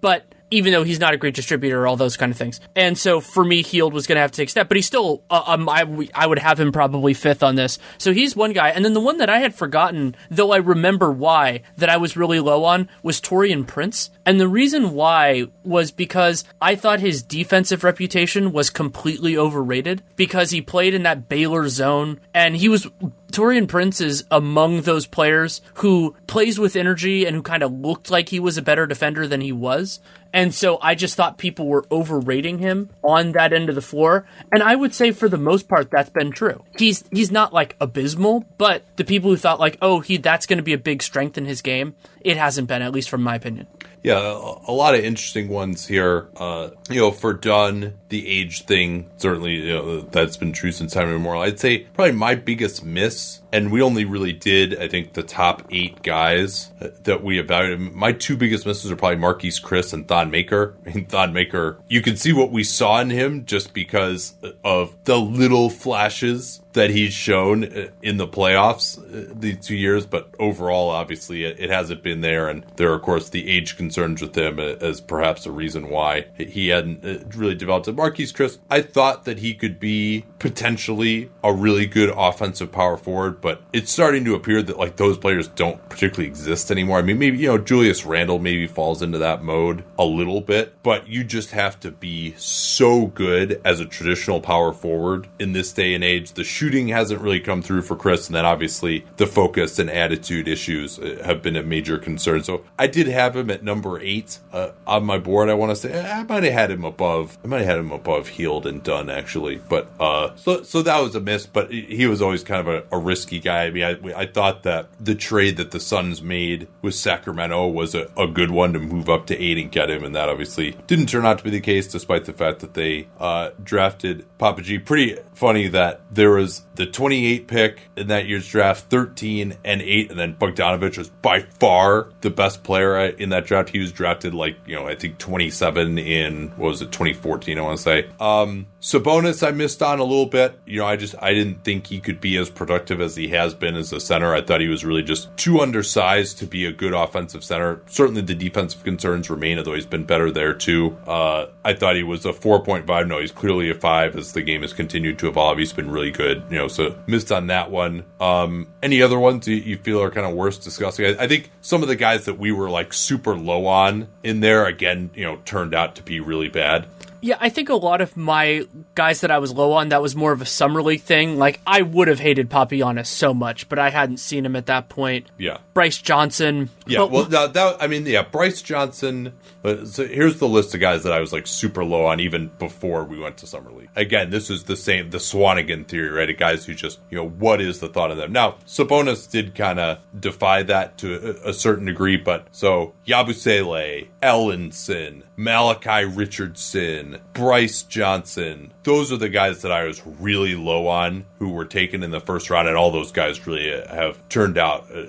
But even though he's not a great distributor, all those kind of things. And so for me, Hield was going to have to take a step, but he's still, uh, um, I, I would have him probably fifth on this. So he's one guy. And then the one that I had forgotten, though I remember why, that I was really low on was Taurean Prince. And the reason why was because I thought his defensive reputation was completely overrated because he played in that Baylor zone and he was Taurean Prince is among those players who plays with energy and who kind of looked like he was a better defender than he was. And so I just thought people were overrating him on that end of the floor. And I would say for the most part that's been true. He's he's not like abysmal, but the people who thought like, "Oh, he that's going to be a big strength in his game," it hasn't been at least from my opinion. Yeah, a, lot of interesting ones here. Uh, you know, for Dunn, the age thing certainly you know, that's been true since time immemorial. I'd say probably my biggest miss, and we only really did I think the top eight guys that we evaluated. My two biggest misses are probably Marquese Chriss and Thon Maker. I mean, Thon Maker, you can see what we saw in him just because of the little flashes that he's shown in the playoffs the two years, but overall, obviously, it, hasn't been there. And there are, of course, the age concerns with him as perhaps a reason why he hadn't uh, really developed it. Marquese Chriss, I thought that he could be potentially a really good offensive power forward, but it's starting to appear that like those players don't particularly exist anymore. I mean, maybe, you know, Julius Randle maybe falls into that mode a little bit, but you just have to be so good as a traditional power forward in this day and age. The shooting hasn't really come through for Chriss, and then obviously the focus and attitude issues uh, have been a major concern. So I did have him at number eight uh, on my board. I want to say I might have had him above. I might have had him above Hield and Dunn actually, but uh, so so that was a miss. But he was always kind of a, a risky guy. I mean, I, I, thought that the trade that the Suns made with Sacramento was a, a, good one to move up to eight and get him, and that obviously didn't turn out to be the case, despite the fact that they uh, drafted Papa G. Pretty funny that there was the 28 pick in that year's draft, 13 and 8, and then Bogdanovich was by far the best player in that draft. He was drafted like, you know, I think 27 in, what was it, 2014, I want to say. Um, Sabonis, I missed on a little bit. You know, I just, I didn't think he could be as productive as he has been as a center. I thought he was really just too undersized to be a good offensive center. Certainly the defensive concerns remain, although he's been better there too. Uh, I thought he was a 4.5. No, he's clearly a 5 as the game has continued to evolve. He's been really good you know, so missed on that one. Um, any other ones you, you feel are kind of worth discussing? I, I, think some of the guys that we were like super low on in there, again, you know, turned out to be really bad. Yeah, I think a lot of my guys that I was low on, that was more of a summer league thing. Like, I would have hated Papagiannis so much, but I hadn't seen him at that point. Yeah. Brice Johnson. Yeah, but, well, that, that, I mean, yeah, Brice Johnson. Uh, so here's the list of guys that I was like super low on even before we went to summer league. Again, this is the same, the Swanigan theory, right? Guys who just, you know, what is the thought of them? Now, Sabonis did kind of defy that to a, a, certain degree, but so Yabusele, Ellenson, Malachi Richardson, Brice Johnson. Those are the guys that I was really low on who were taken in the first round, and all those guys really uh, have turned out uh,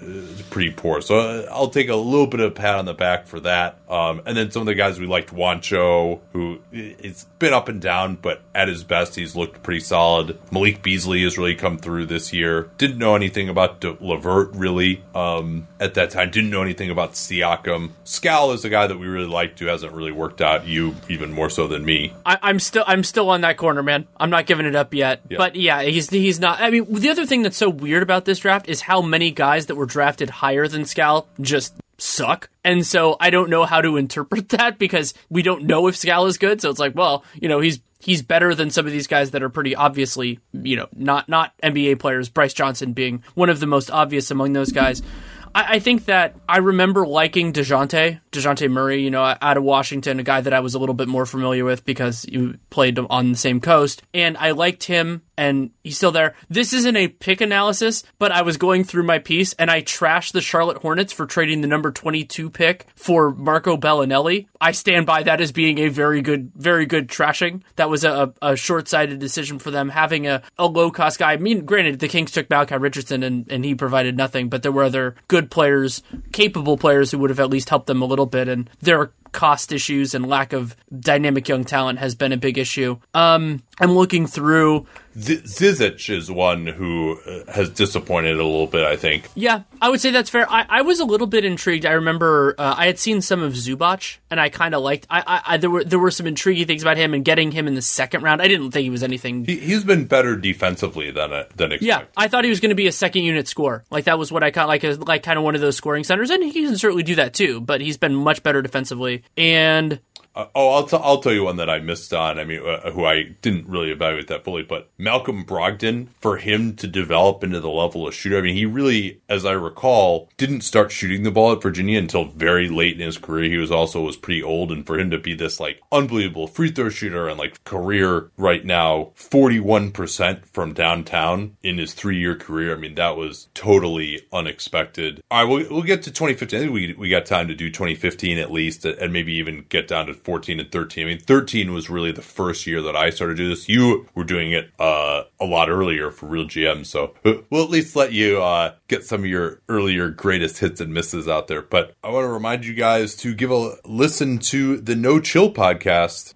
pretty poor. So uh, I'll take a little bit of pat on the back for that. Um, and then some of the guys we liked, Juancho, who it's been up and down, but at his best, he's looked pretty solid. Malik Beasley has really come through this year. Didn't know anything about De- Levert really um, at that time. Didn't know anything about Siakam. Skal is a guy that we really liked who hasn't really worked out. You even more so than me. I, am still I'm still on that corner, man. I'm not giving it up yet. Yeah. But yeah, he's he's not. I mean, the other thing that's so weird about this draft is how many guys that were drafted higher than Skal just suck. And so I don't know how to interpret that because we don't know if Skal is good. So it's like, well, you know, he's he's better than some of these guys that are pretty obviously, you know, not not NBA players. Brice Johnson being one of the most obvious among those guys. I, I think that I remember liking Dejounte, Dejounte Murray, you know, out of Washington, a guy that I was a little bit more familiar with because you played on the same coast. And I liked him and he's still there. This isn't a pick analysis, but I was going through my piece and I trashed the Charlotte Hornets for trading the number 22 pick for Marco Belinelli. I stand by that as being a very good, very good trashing. That was a, a short sighted decision for them having a, a low cost guy. I mean, granted, the Kings took Malachi Richardson and, and he provided nothing, but there were other good players, capable players who would have at least helped them a little bit. And there cost issues and lack of dynamic young talent has been a big issue. Um, I'm looking through. Z- Zizic is one who uh, has disappointed a little bit, I think. Yeah, I would say that's fair. I, I was a little bit intrigued. I remember uh, I had seen some of Zubac, and I kind of liked. I, I, I, there were there were some intriguing things about him, and getting him in the second round. I didn't think he was anything. He, has been better defensively than a, uh, than expected. Yeah, I thought he was going to be a second unit scorer. Like that was what I caught, like a, like kind of one of those scoring centers, and he can certainly do that too. But he's been much better defensively, and Uh, oh, I'll, t- I'll tell you one that I missed on. I mean, uh, who I didn't really evaluate that fully, but Malcolm Brogdon, for him to develop into the level of shooter, I mean, he really, as I recall, didn't start shooting the ball at Virginia until very late in his career. He was also was pretty old, and for him to be this like unbelievable free throw shooter and like career right now, 41% from downtown in his three year career, I mean, that was totally unexpected. All right, we'll, we'll get to 2015. I think we, we got time to do 2015 at least, and maybe even get down to 14 and 13. I mean, 13 was really the first year that I started to do this. You were doing it uh, a lot earlier for Real GM, so we'll at least let you uh, get some of your earlier greatest hits and misses out there. But I want to remind you guys to give a listen to the No Chill podcast.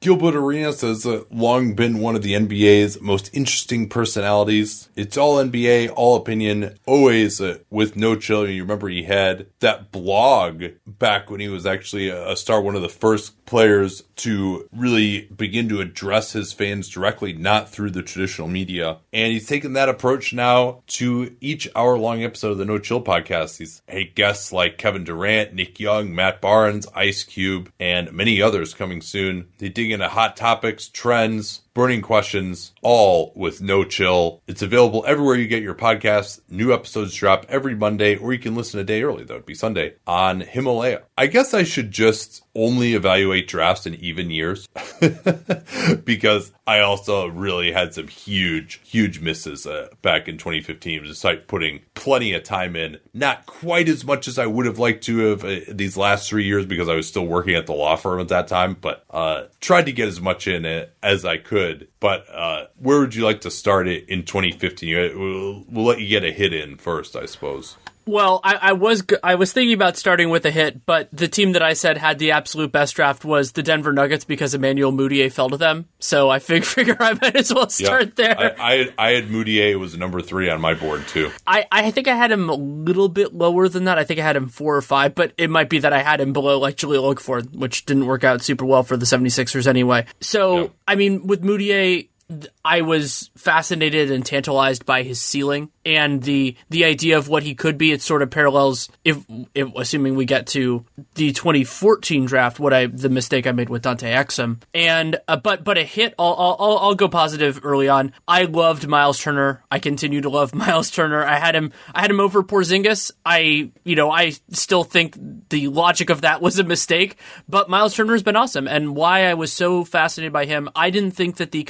Gilbert Arenas has uh, long been one of the NBA's most interesting personalities. It's all NBA, all opinion, always uh, with no chill. You remember he had that blog back when he was actually a star, one of the first players to really begin to address his fans directly, not through the traditional media. And he's taken that approach now to each hour long episode of the No Chill podcast. He's had guests like Kevin Durant, Nick Young, Matt Barnes, Ice Cube, and many others coming soon. They dig into hot topics, trends, burning questions, all with no chill. It's available everywhere you get your podcasts. New episodes drop every Monday, or you can listen a day early. That would be Sunday on Himalaya. I guess I should just only evaluate drafts in even years because I also really had some huge, huge misses uh, back in 2015, despite putting plenty of time in. Not quite as much as I would have liked to have uh, these last three years because I was still working at the law firm at that time, but uh, tried to get as much in it as I could. But uh, where would you like to start it in 2015? We'll, we'll let you get a hit in first, I suppose. Well, I, I, was I was thinking about starting with a hit, but the team that I said had the absolute best draft was the Denver Nuggets because Emmanuel Mudiay fell to them. So I fig- figure I might as well start yeah, there. I, I, I had Mudiay was number three on my board too. I, I think I had him a little bit lower than that. I think I had him four or five, but it might be that I had him below like Jahlil Okafor, which didn't work out super well for the 76ers anyway. So. I mean, with Mudiay, I was fascinated and tantalized by his ceiling and the the idea of what he could be. It sort of parallels if, if assuming we get to the 2014 draft, what I the mistake I made with Dante Exum, and uh, but but a hit. I'll, I'll I'll go positive early on. I loved Miles Turner. I continue to love Miles Turner. I had him I had him over Porzingis. I you know I still think the logic of that was a mistake, but Miles Turner has been awesome. And why I was so fascinated by him, I didn't think that the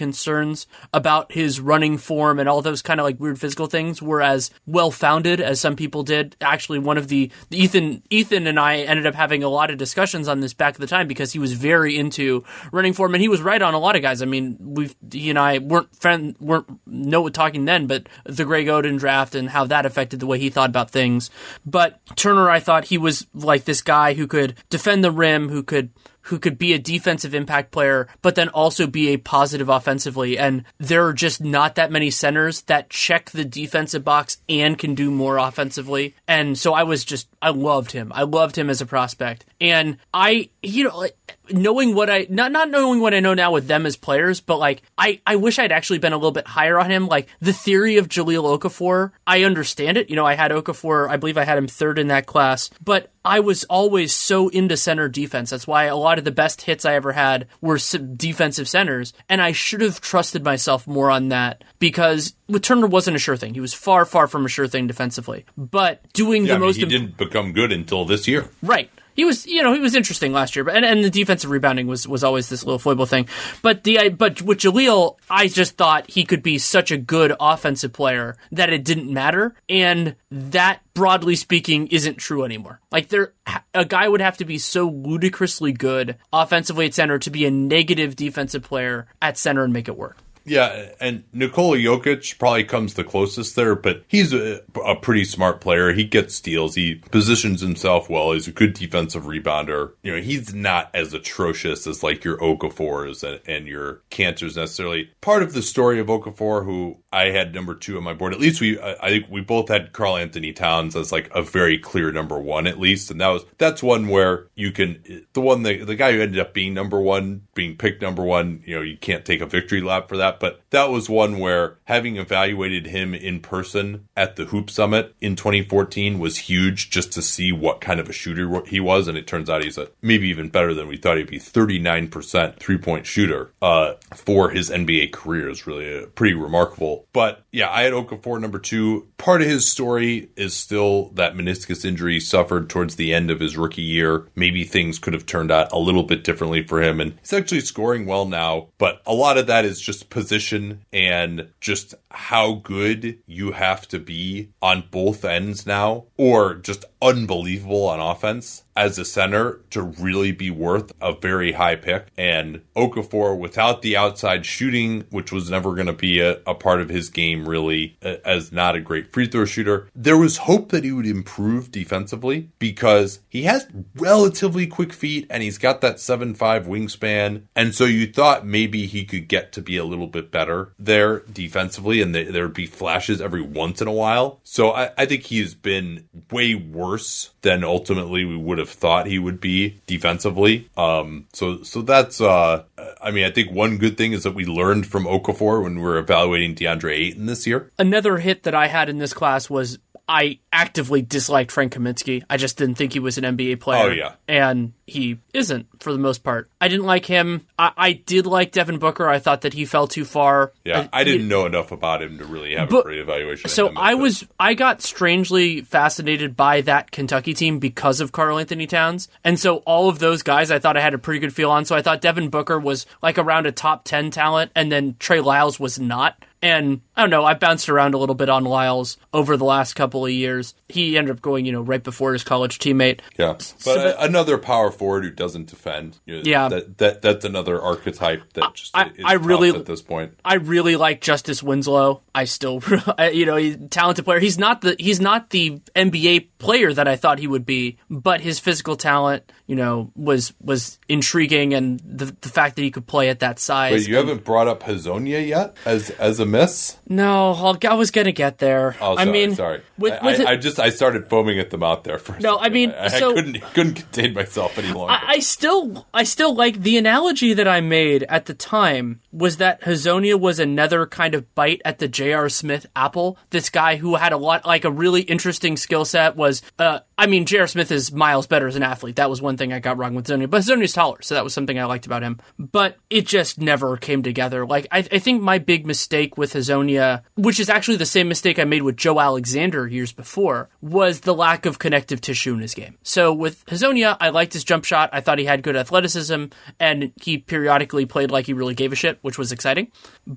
about his running form and all those kind of like weird physical things were as well founded as some people did. Actually, one of the, the Ethan Ethan and I ended up having a lot of discussions on this back at the time because he was very into running form and he was right on a lot of guys. I mean, we he and I weren't friend weren't no talking then, but the Greg Oden draft and how that affected the way he thought about things. But Turner, I thought he was like this guy who could defend the rim, who could who could be a defensive impact player, but then also be a positive offensively. And there are just not that many centers that check the defensive box and can do more offensively. And so I was just, I loved him. I loved him as a prospect. And I, you know, knowing what I not not knowing what I know now with them as players, but like I I wish I'd actually been a little bit higher on him. Like the theory of Jahlil Okafor, I understand it. You know, I had Okafor, I believe I had him third in that class, but I was always so into center defense. That's why a lot of the best hits I ever had were defensive centers, and I should have trusted myself more on that because with Turner wasn't a sure thing. He was far, far from a sure thing defensively. But doing yeah, the I mean, most, he imp- didn't become good until this year, right? He was you know he was interesting last year, but and, and the defensive rebounding was was always this little foible thing. But the but with Jahlil, I just thought he could be such a good offensive player that it didn't matter, and that broadly speaking isn't true anymore. Like there, a guy would have to be so ludicrously good offensively at center to be a negative defensive player at center and make it work. Yeah, and Nikola Jokic probably comes the closest there, but he's a, a, pretty smart player. He gets steals. He positions himself well. He's a good defensive rebounder. You know, he's not as atrocious as like your Okafors and, and your Kanters necessarily. Part of the story of Okafor, who I had number two on my board, at least we, I think we both had Karl-Anthony Towns as like a very clear number one, at least. And that was, that's one where you can, the one, that, the guy who ended up being number one, being picked number one, you know, you can't take a victory lap for that that, but that was one where having evaluated him in person at the Hoop Summit in 2014 was huge just to see what kind of a shooter he was. And it turns out he's a maybe even better than we thought he'd be 39% three point shooter uh, for his NBA career is really pretty remarkable. But yeah, I had Okafor number two. Part of his story is still that meniscus injury suffered towards the end of his rookie year. Maybe things could have turned out a little bit differently for him. And he's actually scoring well now, but a lot of that is just position and just how good you have to be on both ends now, or just unbelievable on offense as a center to really be worth a very high pick. And Okafor, without the outside shooting, which was never going to be a, a, part of his game, really, as not a great free throw shooter, there was hope that he would improve defensively because he has relatively quick feet and he's got that 7 5 wingspan. And so you thought maybe he could get to be a little bit better there defensively and there would be flashes every once in a while. So I, I think he's been way worse than ultimately we would have thought he would be defensively. Um, so so that's uh, I mean I think one good thing is that we learned from Okafor when we were evaluating DeAndre Ayton this year. Another hit that I had in this class was I actively disliked Frank Kaminsky. I just didn't think he was an NBA player. Oh yeah, and he isn't for the most part. I didn't like him. I, I did like Devin Booker. I thought that he fell too far. Yeah, I, I didn't know enough about him to really have but, a great evaluation. So I was I got strangely fascinated by that Kentucky team because of Karl-Anthony Towns, and so all of those guys I thought I had a pretty good feel on. So I thought Devin Booker was like around a top ten talent, and then Trey Lyles was not. And I don't know, I bounced around a little bit on Lyles over the last couple of years. He ended up going, you know, right before his college teammate. Yeah. But, so, another power forward who doesn't defend. You know, yeah. That, that that's another archetype that just I, I really at this point. I really like Justice Winslow. I still you know, he's talented player. He's not the he's not the NBA player that I thought he would be, but his physical talent, you know, was was intriguing and the the fact that he could play at that size. Wait, you and, haven't brought up Hezonja yet as as a miss? No, I'll, i was gonna get there. Oh, sorry, I mean, sorry. With, with I, I, just I started foaming at the mouth there for. no, second. I mean, I, so, couldn't couldn't contain myself any longer. I, still I still like the analogy that I made at the time was that Hezonja was another kind of bite at the J.R. Smith apple. This guy who had a lot like a really interesting skill set was. Uh, I mean, J.R. Smith is miles better as an athlete. That was one thing I got wrong with Hezonja, but Hezonja's taller, so that was something I liked about him. But it just never came together. Like I, I think my big mistake with Hezonja, which is actually the same mistake I made with Joe Alexander years before, was the lack of connective tissue in his game. So with Hezonja, I liked his jump shot. I thought he had good athleticism, and he periodically played like he really gave a shit, which was exciting.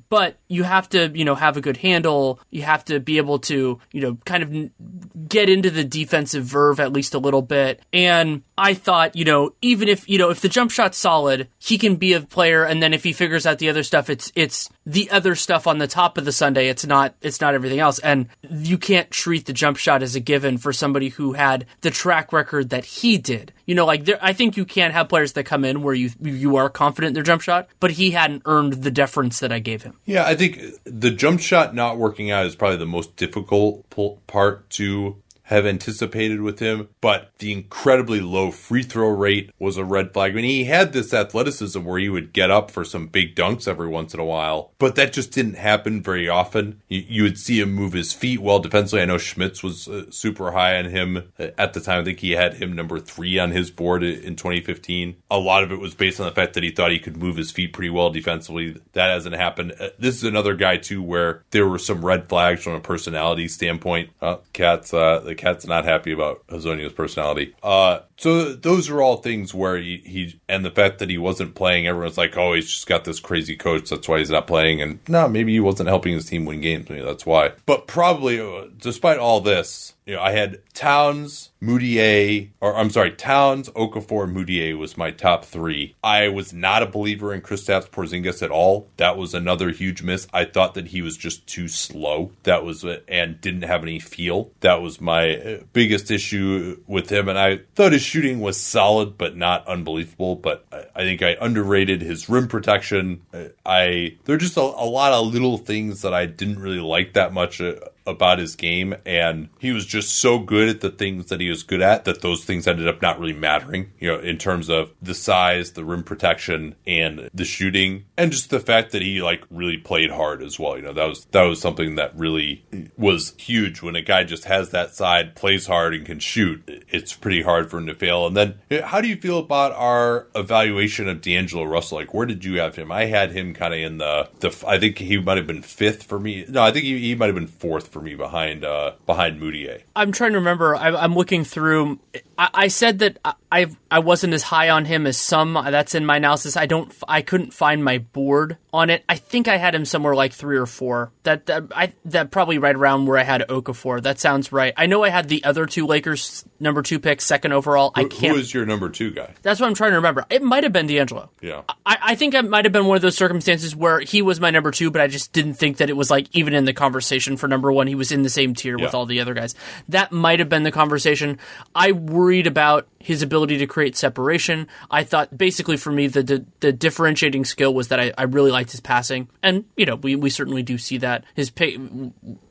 But you have to, you know, have a good handle. You have to be able to, you know, kind of get into the defensive verve at least a little bit. And I thought, you know, even if, you know, if the jump shot's solid, he can be a player. And then if he figures out the other stuff, it's, it's the other stuff on the top of the Sunday. It's not, it's not everything else. And you can't treat the jump shot as a given for somebody who had the track record that he did. You know, like there, I think you can't have players that come in where you, you are confident in their jump shot, but he hadn't earned the deference that I gave him. Yeah. I think the jump shot not working out is probably the most difficult part to have anticipated with him, but the incredibly low free throw rate was a red flag. I mean, he had this athleticism where he would get up for some big dunks every once in a while, but that just didn't happen very often. You, you would see him move his feet well defensively. I know Schmitz was uh, super high on him at the time. I think he had him number three on his board in 2015. A lot of it was based on the fact that he thought he could move his feet pretty well defensively. That hasn't happened. Uh, this is another guy, too, where there were some red flags from a personality standpoint. Uh, Cats, uh, the Cat's not happy about Hezonja's personality. Uh, so those are all things where he, he, and the fact that he wasn't playing, everyone's like, oh, he's just got this crazy coach, that's why he's not playing. And no, maybe he wasn't helping his team win games. Maybe that's why. But probably, uh, despite all this, you know, I had Towns, Mudiay, or I'm sorry, Towns, Okafor, Mudiay was my top three. I was not a believer in Kristaps Porzingis at all. That was another huge miss. I thought that he was just too slow. That was and didn't have any feel. That was my uh, biggest issue with him. And I thought his shooting was solid, but not unbelievable. But I think I underrated his rim protection. I there are just a, a lot of little things that I didn't really like that much uh, about his game, and he was just so good at the things that he was good at that those things ended up not really mattering, you know, in terms of the size, the rim protection, and the shooting, and just the fact that he like really played hard as well. You know, that was that was something that really was huge when a guy just has that side, plays hard, and can shoot. It's pretty hard for him to fail. And then, how do you feel about our evaluation of D'Angelo Russell? Like, where did you have him? I had him kind of in the the. I think he might have been fifth for me. No, I think he, he might have been fourth for me behind uh behind Mudiay. I'm trying to remember. I, I'm looking through. I, I said that I I wasn't as high on him as some. That's in my analysis. I don't. I couldn't find my board on it. I think I had him somewhere like three or four. That that I that probably right around where I had Okafor. That sounds right. I know I had the other two Lakers number two picks, second overall. I Who, can't. who is your number two guy? That's what I'm trying to remember. It might have been D'Angelo. Yeah. I, I think it might have been one of those circumstances where he was my number two, but I just didn't think that it was like even in the conversation for number one. He was in the same tier with all the other guys. That might have been the conversation. I worried about his ability to create separation. I thought basically for me the the, the differentiating skill was that I, I really liked his passing, and you know we, we certainly do see that his pick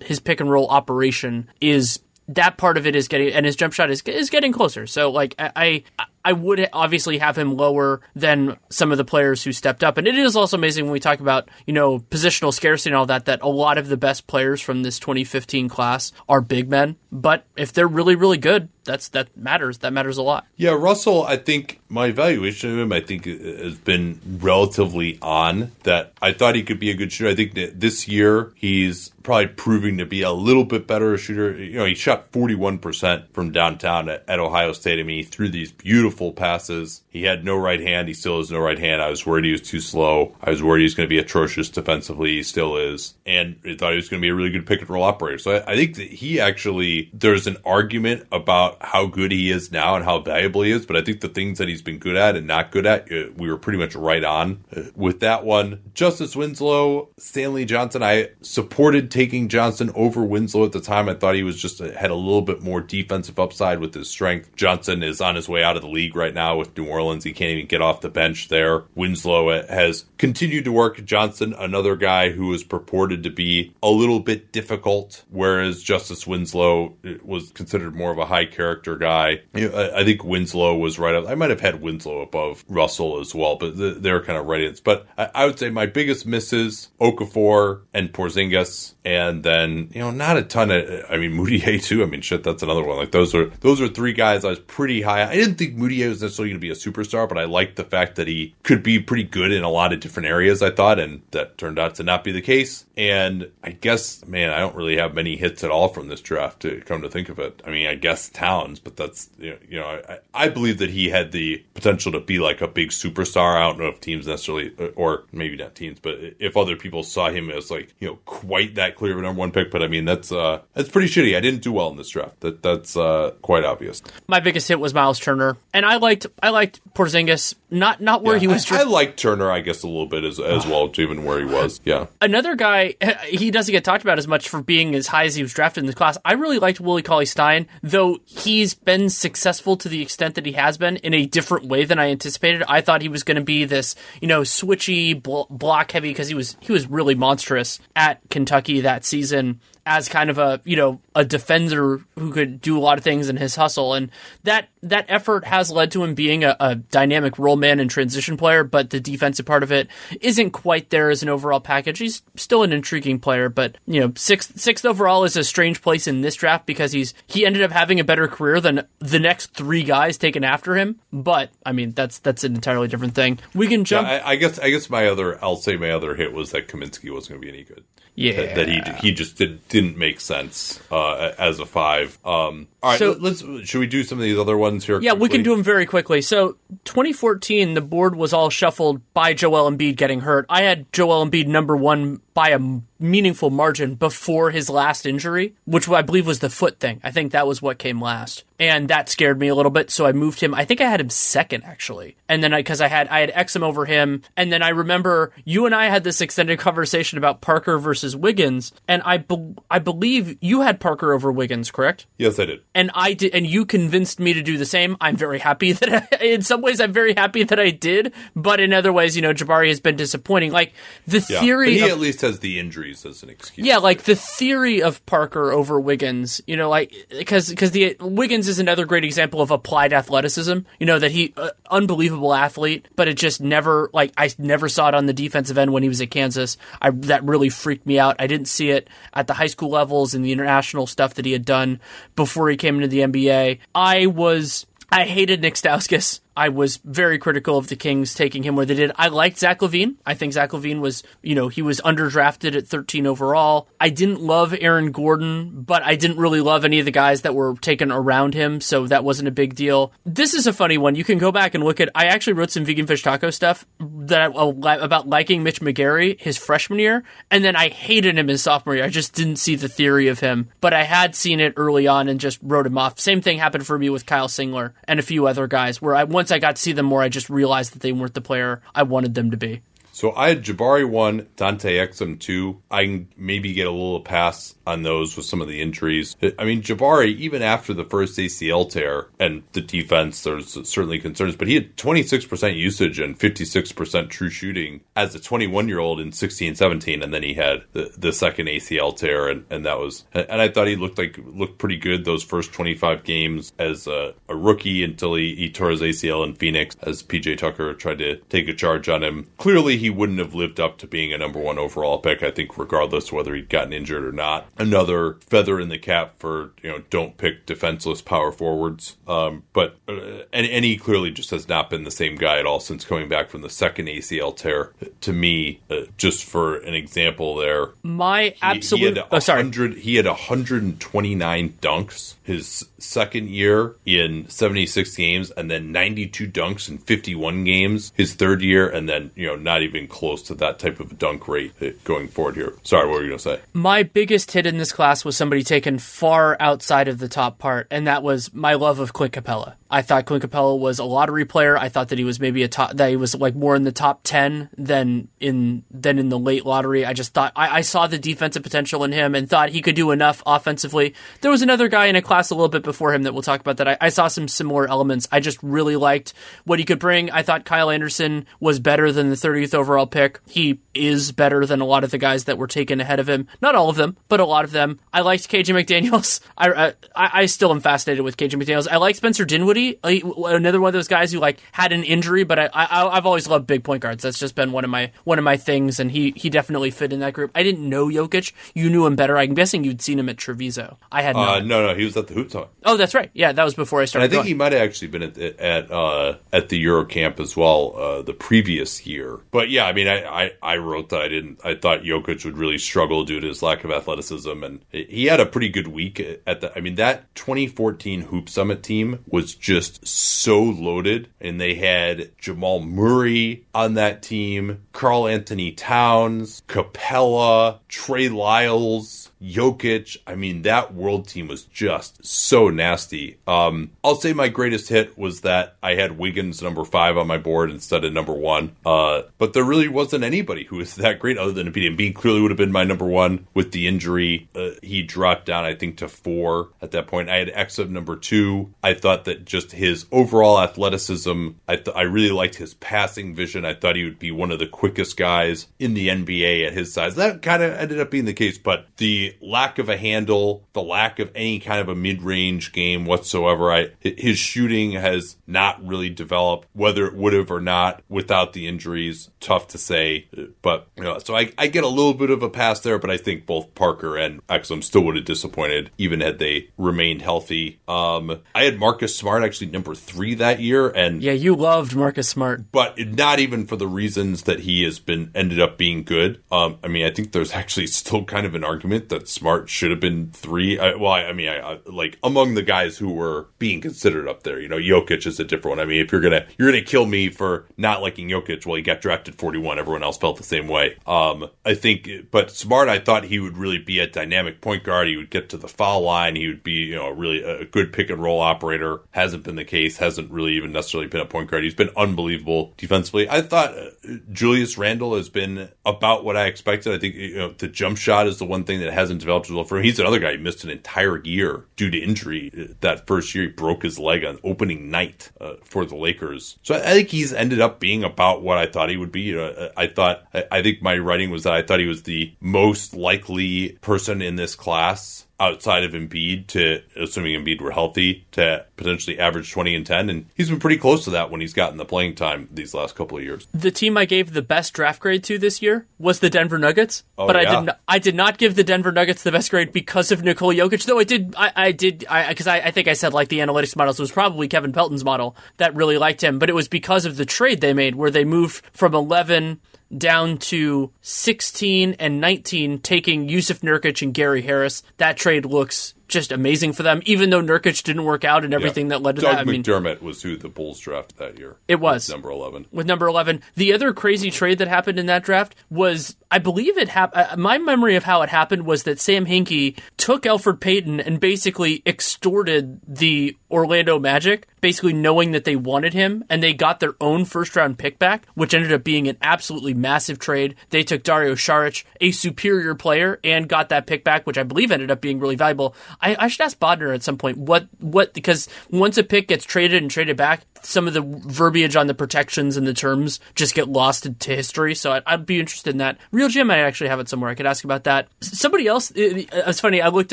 his pick and roll operation is that part of it is getting and his jump shot is is getting closer. So like I I, I would obviously have him lower than some of the players who stepped up. And it is also amazing when we talk about, you know, positional scarcity and all that that a lot of the best players from this 2015 class are big men, but if they're really really good, that's that matters. That matters a lot. Yeah, Russell, I think my evaluation of him, I think, uh, has been relatively on that. I thought he could be a good shooter. I think that this year he's probably proving to be a little bit better a shooter. You know, he shot 41% from downtown at, at Ohio State. I mean, he threw these beautiful passes. He had no right hand. He still has no right hand. I was worried he was too slow. I was worried he was going to be atrocious defensively. He still is. And I thought he was going to be a really good pick and roll operator. So I, I think that he actually, there's an argument about how good he is now and how valuable he is. But I think the things that he's been good at and not good at, uh, we were pretty much right on uh, with that one. Justice Winslow, Stanley Johnson, I supported taking Johnson over Winslow at the time. I thought he was just had a little bit more defensive upside with his strength. Johnson is on his way out of the league right now with New Orleans. He can't even get off the bench there. Winslow has continued to work. Johnson, another guy who is purported to be a little bit difficult, whereas Justice Winslow uh, was considered more of a high character guy. I think Winslow was right up. I might have had Winslow above Russell as well, but they're kind of right in. But I, would say my biggest misses Okafor and Porzingis, and then you know not a ton of. I mean Mudiay too. I mean shit, that's another one. Like those are those are three guys I was pretty high. I didn't think Mudiay was necessarily going to be a superstar, but I liked the fact that he could be pretty good in a lot of different areas. I thought, and that turned out to not be the case. And I guess, man, I don't really have many hits at all from this draft. To come to think of it, I mean, I guess Towns, but that's you know, you know I, I believe that he had the potential to be like a big superstar. I don't know if teams necessarily, or maybe not teams, but if other people saw him as like you know quite that clear of a number one pick. But I mean, that's uh that's pretty shitty. I didn't do well in this draft. That that's uh quite obvious. My biggest hit was Miles Turner, and I liked I liked Porzingis. Not not where he was. I, I like Turner, I guess, a little bit as as well, even where he was. Yeah. another guy he doesn't get talked about as much for being as high as he was drafted in this class. I really liked Willie Cauley Stein, though he's been successful to the extent that he has been in a different way than I anticipated. I thought he was going to be this, you know, switchy bl- block heavy because he was he was really monstrous at Kentucky that season as kind of a you know a defender who could do a lot of things in his hustle and that that effort has led to him being a, a dynamic role man and transition player but the defensive part of it isn't quite there as an overall package he's still an intriguing player but you know sixth sixth overall is a strange place in this draft because he's he ended up having a better career than the next three guys taken after him but I mean that's that's an entirely different thing we can Yeah, jump I, I guess I guess my other I'll say my other hit was that Kaminsky wasn't going to be any good. Yeah. that, that he he just did, didn't make sense uh, as a five. Um, all right, So- let- let's should we do some of these other ones here? Yeah, we can do them very quickly. So, 2014, the board was all shuffled by Joel Embiid getting hurt. I had Joel Embiid number one by a meaningful margin before his last injury, which I believe was the foot thing. I think that was what came last. And that scared me a little bit. So I moved him. I think I had him second actually, and then because I had I had Exum over him, and then I remember you and I had this extended conversation about Parker versus Wiggins, and I be- I believe you had Parker over Wiggins, correct? Yes, I did. And I did, and you convinced me to do the same. I'm very happy that I, in some ways I'm very happy that I did, but in other ways, you know, Jabari has been disappointing. Like the Yeah. theory But he of at least has the injuries as an excuse. yeah, like the theory of Parker over Wiggins, you know, like because because the Wiggins is another great example of applied athleticism. You know that he uh, unbelievable athlete, but it just never like I never saw it on the defensive end when he was at Kansas. I that really freaked me out. I didn't see it at the high school levels and the international stuff that he had done before he came into the NBA. I was I hated Nick Stauskas. I was very critical of the Kings taking him where they did. I liked Zach LaVine. I think Zach LaVine was, you know, he was underdrafted at 13 overall. I didn't love Aaron Gordon, but I didn't really love any of the guys that were taken around him, so that wasn't a big deal. This is a funny one. You can go back and look at. I actually wrote some vegan fish taco stuff that about liking Mitch McGary his freshman year, and then I hated him his sophomore year. I just didn't see the theory of him, but I had seen it early on and just wrote him off. Same thing happened for me with Kyle Singler and a few other guys, where I once I got to see them more, I just realized that they weren't the player I wanted them to be. So I had Jabari one, Dante Exum two. I can maybe get a little pass on those with some of the injuries. I mean, Jabari, even after the first ACL tear and the defense, there's certainly concerns, but he had 26% usage and 56% true shooting as a 21 year old in 16 17. And then he had the, the second ACL tear. And, and that was, and I thought he looked like, looked pretty good those first 25 games as a, a rookie until he, he tore his ACL in Phoenix as PJ Tucker tried to take a charge on him. Clearly, he wouldn't have lived up to being a number one overall pick, I think, regardless whether he'd gotten injured or not. Another feather in the cap for, you know, don't pick defenseless power forwards. Um, but, uh, and, and he clearly just has not been the same guy at all since coming back from the second ACL tear. To me, uh, just for an example there, My he- absolute. He had oh, sorry. he had 129 dunks his second year in 76 games, and then 92 dunks in 51 games his third year, and then you know not even close to that type of dunk rate uh, going forward here. Sorry, what were you gonna say? My biggest hit in this class was somebody taken far outside of the top part, and that was my love of Clint Capela. I thought Clint Capela was a lottery player. I thought that he was maybe a top that he was like more in the top ten than in than in the late lottery. I just thought I, I saw the defensive potential in him and thought he could do enough offensively. There was another guy in a class a little bit before him that we'll talk about that I, I saw some similar elements. I just really liked what he could bring. I thought Kyle Anderson was better than the 30th overall pick. He is better than a lot of the guys that were taken ahead of him. Not all of them, but a lot of them. I liked KJ McDaniels. I I, I I still am fascinated with KJ McDaniels. I like Spencer Dinwiddie, another one of those guys who like had an injury, but I, I I've always loved big point guards. That's just been one of my one of my things, and he he definitely fit in that group. I didn't know Jokic. You knew him better. I'm guessing you'd seen him at Treviso. I had. Uh, no, no, he was at the hoop time. oh, that's right. Yeah, that was before I And started. I think going. he might have actually been at at uh, at the Eurocamp as well uh, the previous year. But yeah, I mean, I, I, I wrote that I didn't. I thought Jokic would really struggle due to his lack of athleticism, and he had a pretty good week at the. I mean, that 2014 Hoop Summit team was just so loaded, and they had Jamal Murray on that team, Karl Anthony Towns, Capela, Trey Lyles. Jokic, I mean, that world team was just so nasty. Um, I'll say my greatest hit was that I had Wiggins number five on my board instead of number one. Uh, but there really wasn't anybody who was that great other than. Embiid clearly would have been my number one with the injury. Uh, he dropped down, I think, to four at that point. I had Exum number two. I thought that just his overall athleticism, I, th- I really liked his passing vision. I thought he would be one of the quickest guys in the NBA at his size. That kind of ended up being the case, but the lack of a handle, the lack of any kind of a mid-range game whatsoever, I his shooting has not really developed. Whether it would have or not without the injuries, tough to say. But you know, so I, I get a little bit of a pass there, but I think both Parker and Exum still would have disappointed even had they remained healthy. Um, I had Marcus Smart actually number three that year, and yeah, you loved Marcus Smart. but not even for the reasons that he has been ended up being good. Um, I mean, I think there's actually still kind of an argument that Smart should have been three. I, well, I, I mean, I, like among the guys who were being considered up there, you know, Jokic is a different one. I mean, if you're gonna you're gonna kill me for not liking Jokic, well, he got drafted 41. Everyone else felt the same way. Um, I think, but Smart, I thought he would really be a dynamic point guard. He would get to the foul line. He would be, you know, really a good pick and roll operator. Hasn't been the case. Hasn't really even necessarily been a point guard. He's been unbelievable defensively. I thought uh, Julius Randle has been about what I expected. I think you know the jump shot is the one thing that hasn't developed as well for him. He's another guy who missed an entire year due to injury. That first year, he broke his leg on opening night uh, for the Lakers. So I think he's ended up being about what I thought he would be. You know, I thought I, I think my writing was that I thought he was the most likely person in this class outside of Embiid to, assuming Embiid were healthy, to potentially average 20 and 10. And he's been pretty close to that when he's gotten the playing time these last couple of years. The team I gave the best draft grade to this year was the Denver Nuggets. Oh, but yeah. I did not, I did not give the Denver Nuggets the best grade because of Nikola Jokic, though I did, I, I did, I, because I, I think I said like the analytics models was probably Kevin Pelton's model that really liked him, but it was because of the trade they made where they moved from 11 down to 16 and 19, taking Jusuf Nurkic and Gary Harris. That trade looks just amazing for them, even though Nurkic didn't work out and everything Yeah. that led to Doug that. I mean, McDermott was who the Bulls drafted that year. It was. Number 11. with number 11. The other crazy trade that happened in that draft was, I believe it happened. Uh, my memory of how it happened was that Sam Hinkie took Elfrid Payton and basically extorted the Orlando Magic, basically knowing that they wanted him, and they got their own first round pick back, which ended up being an absolutely massive trade. They took Dario Saric, a superior player, and got that pick back, which I believe ended up being really valuable. I, I should ask Bodner at some point what what because once a pick gets traded and traded back, some of the verbiage on the protections and the terms just get lost to history. So I'd, I'd be interested in that. RealGM, I actually have it somewhere. I could ask about that. Somebody else, it- it's funny. I looked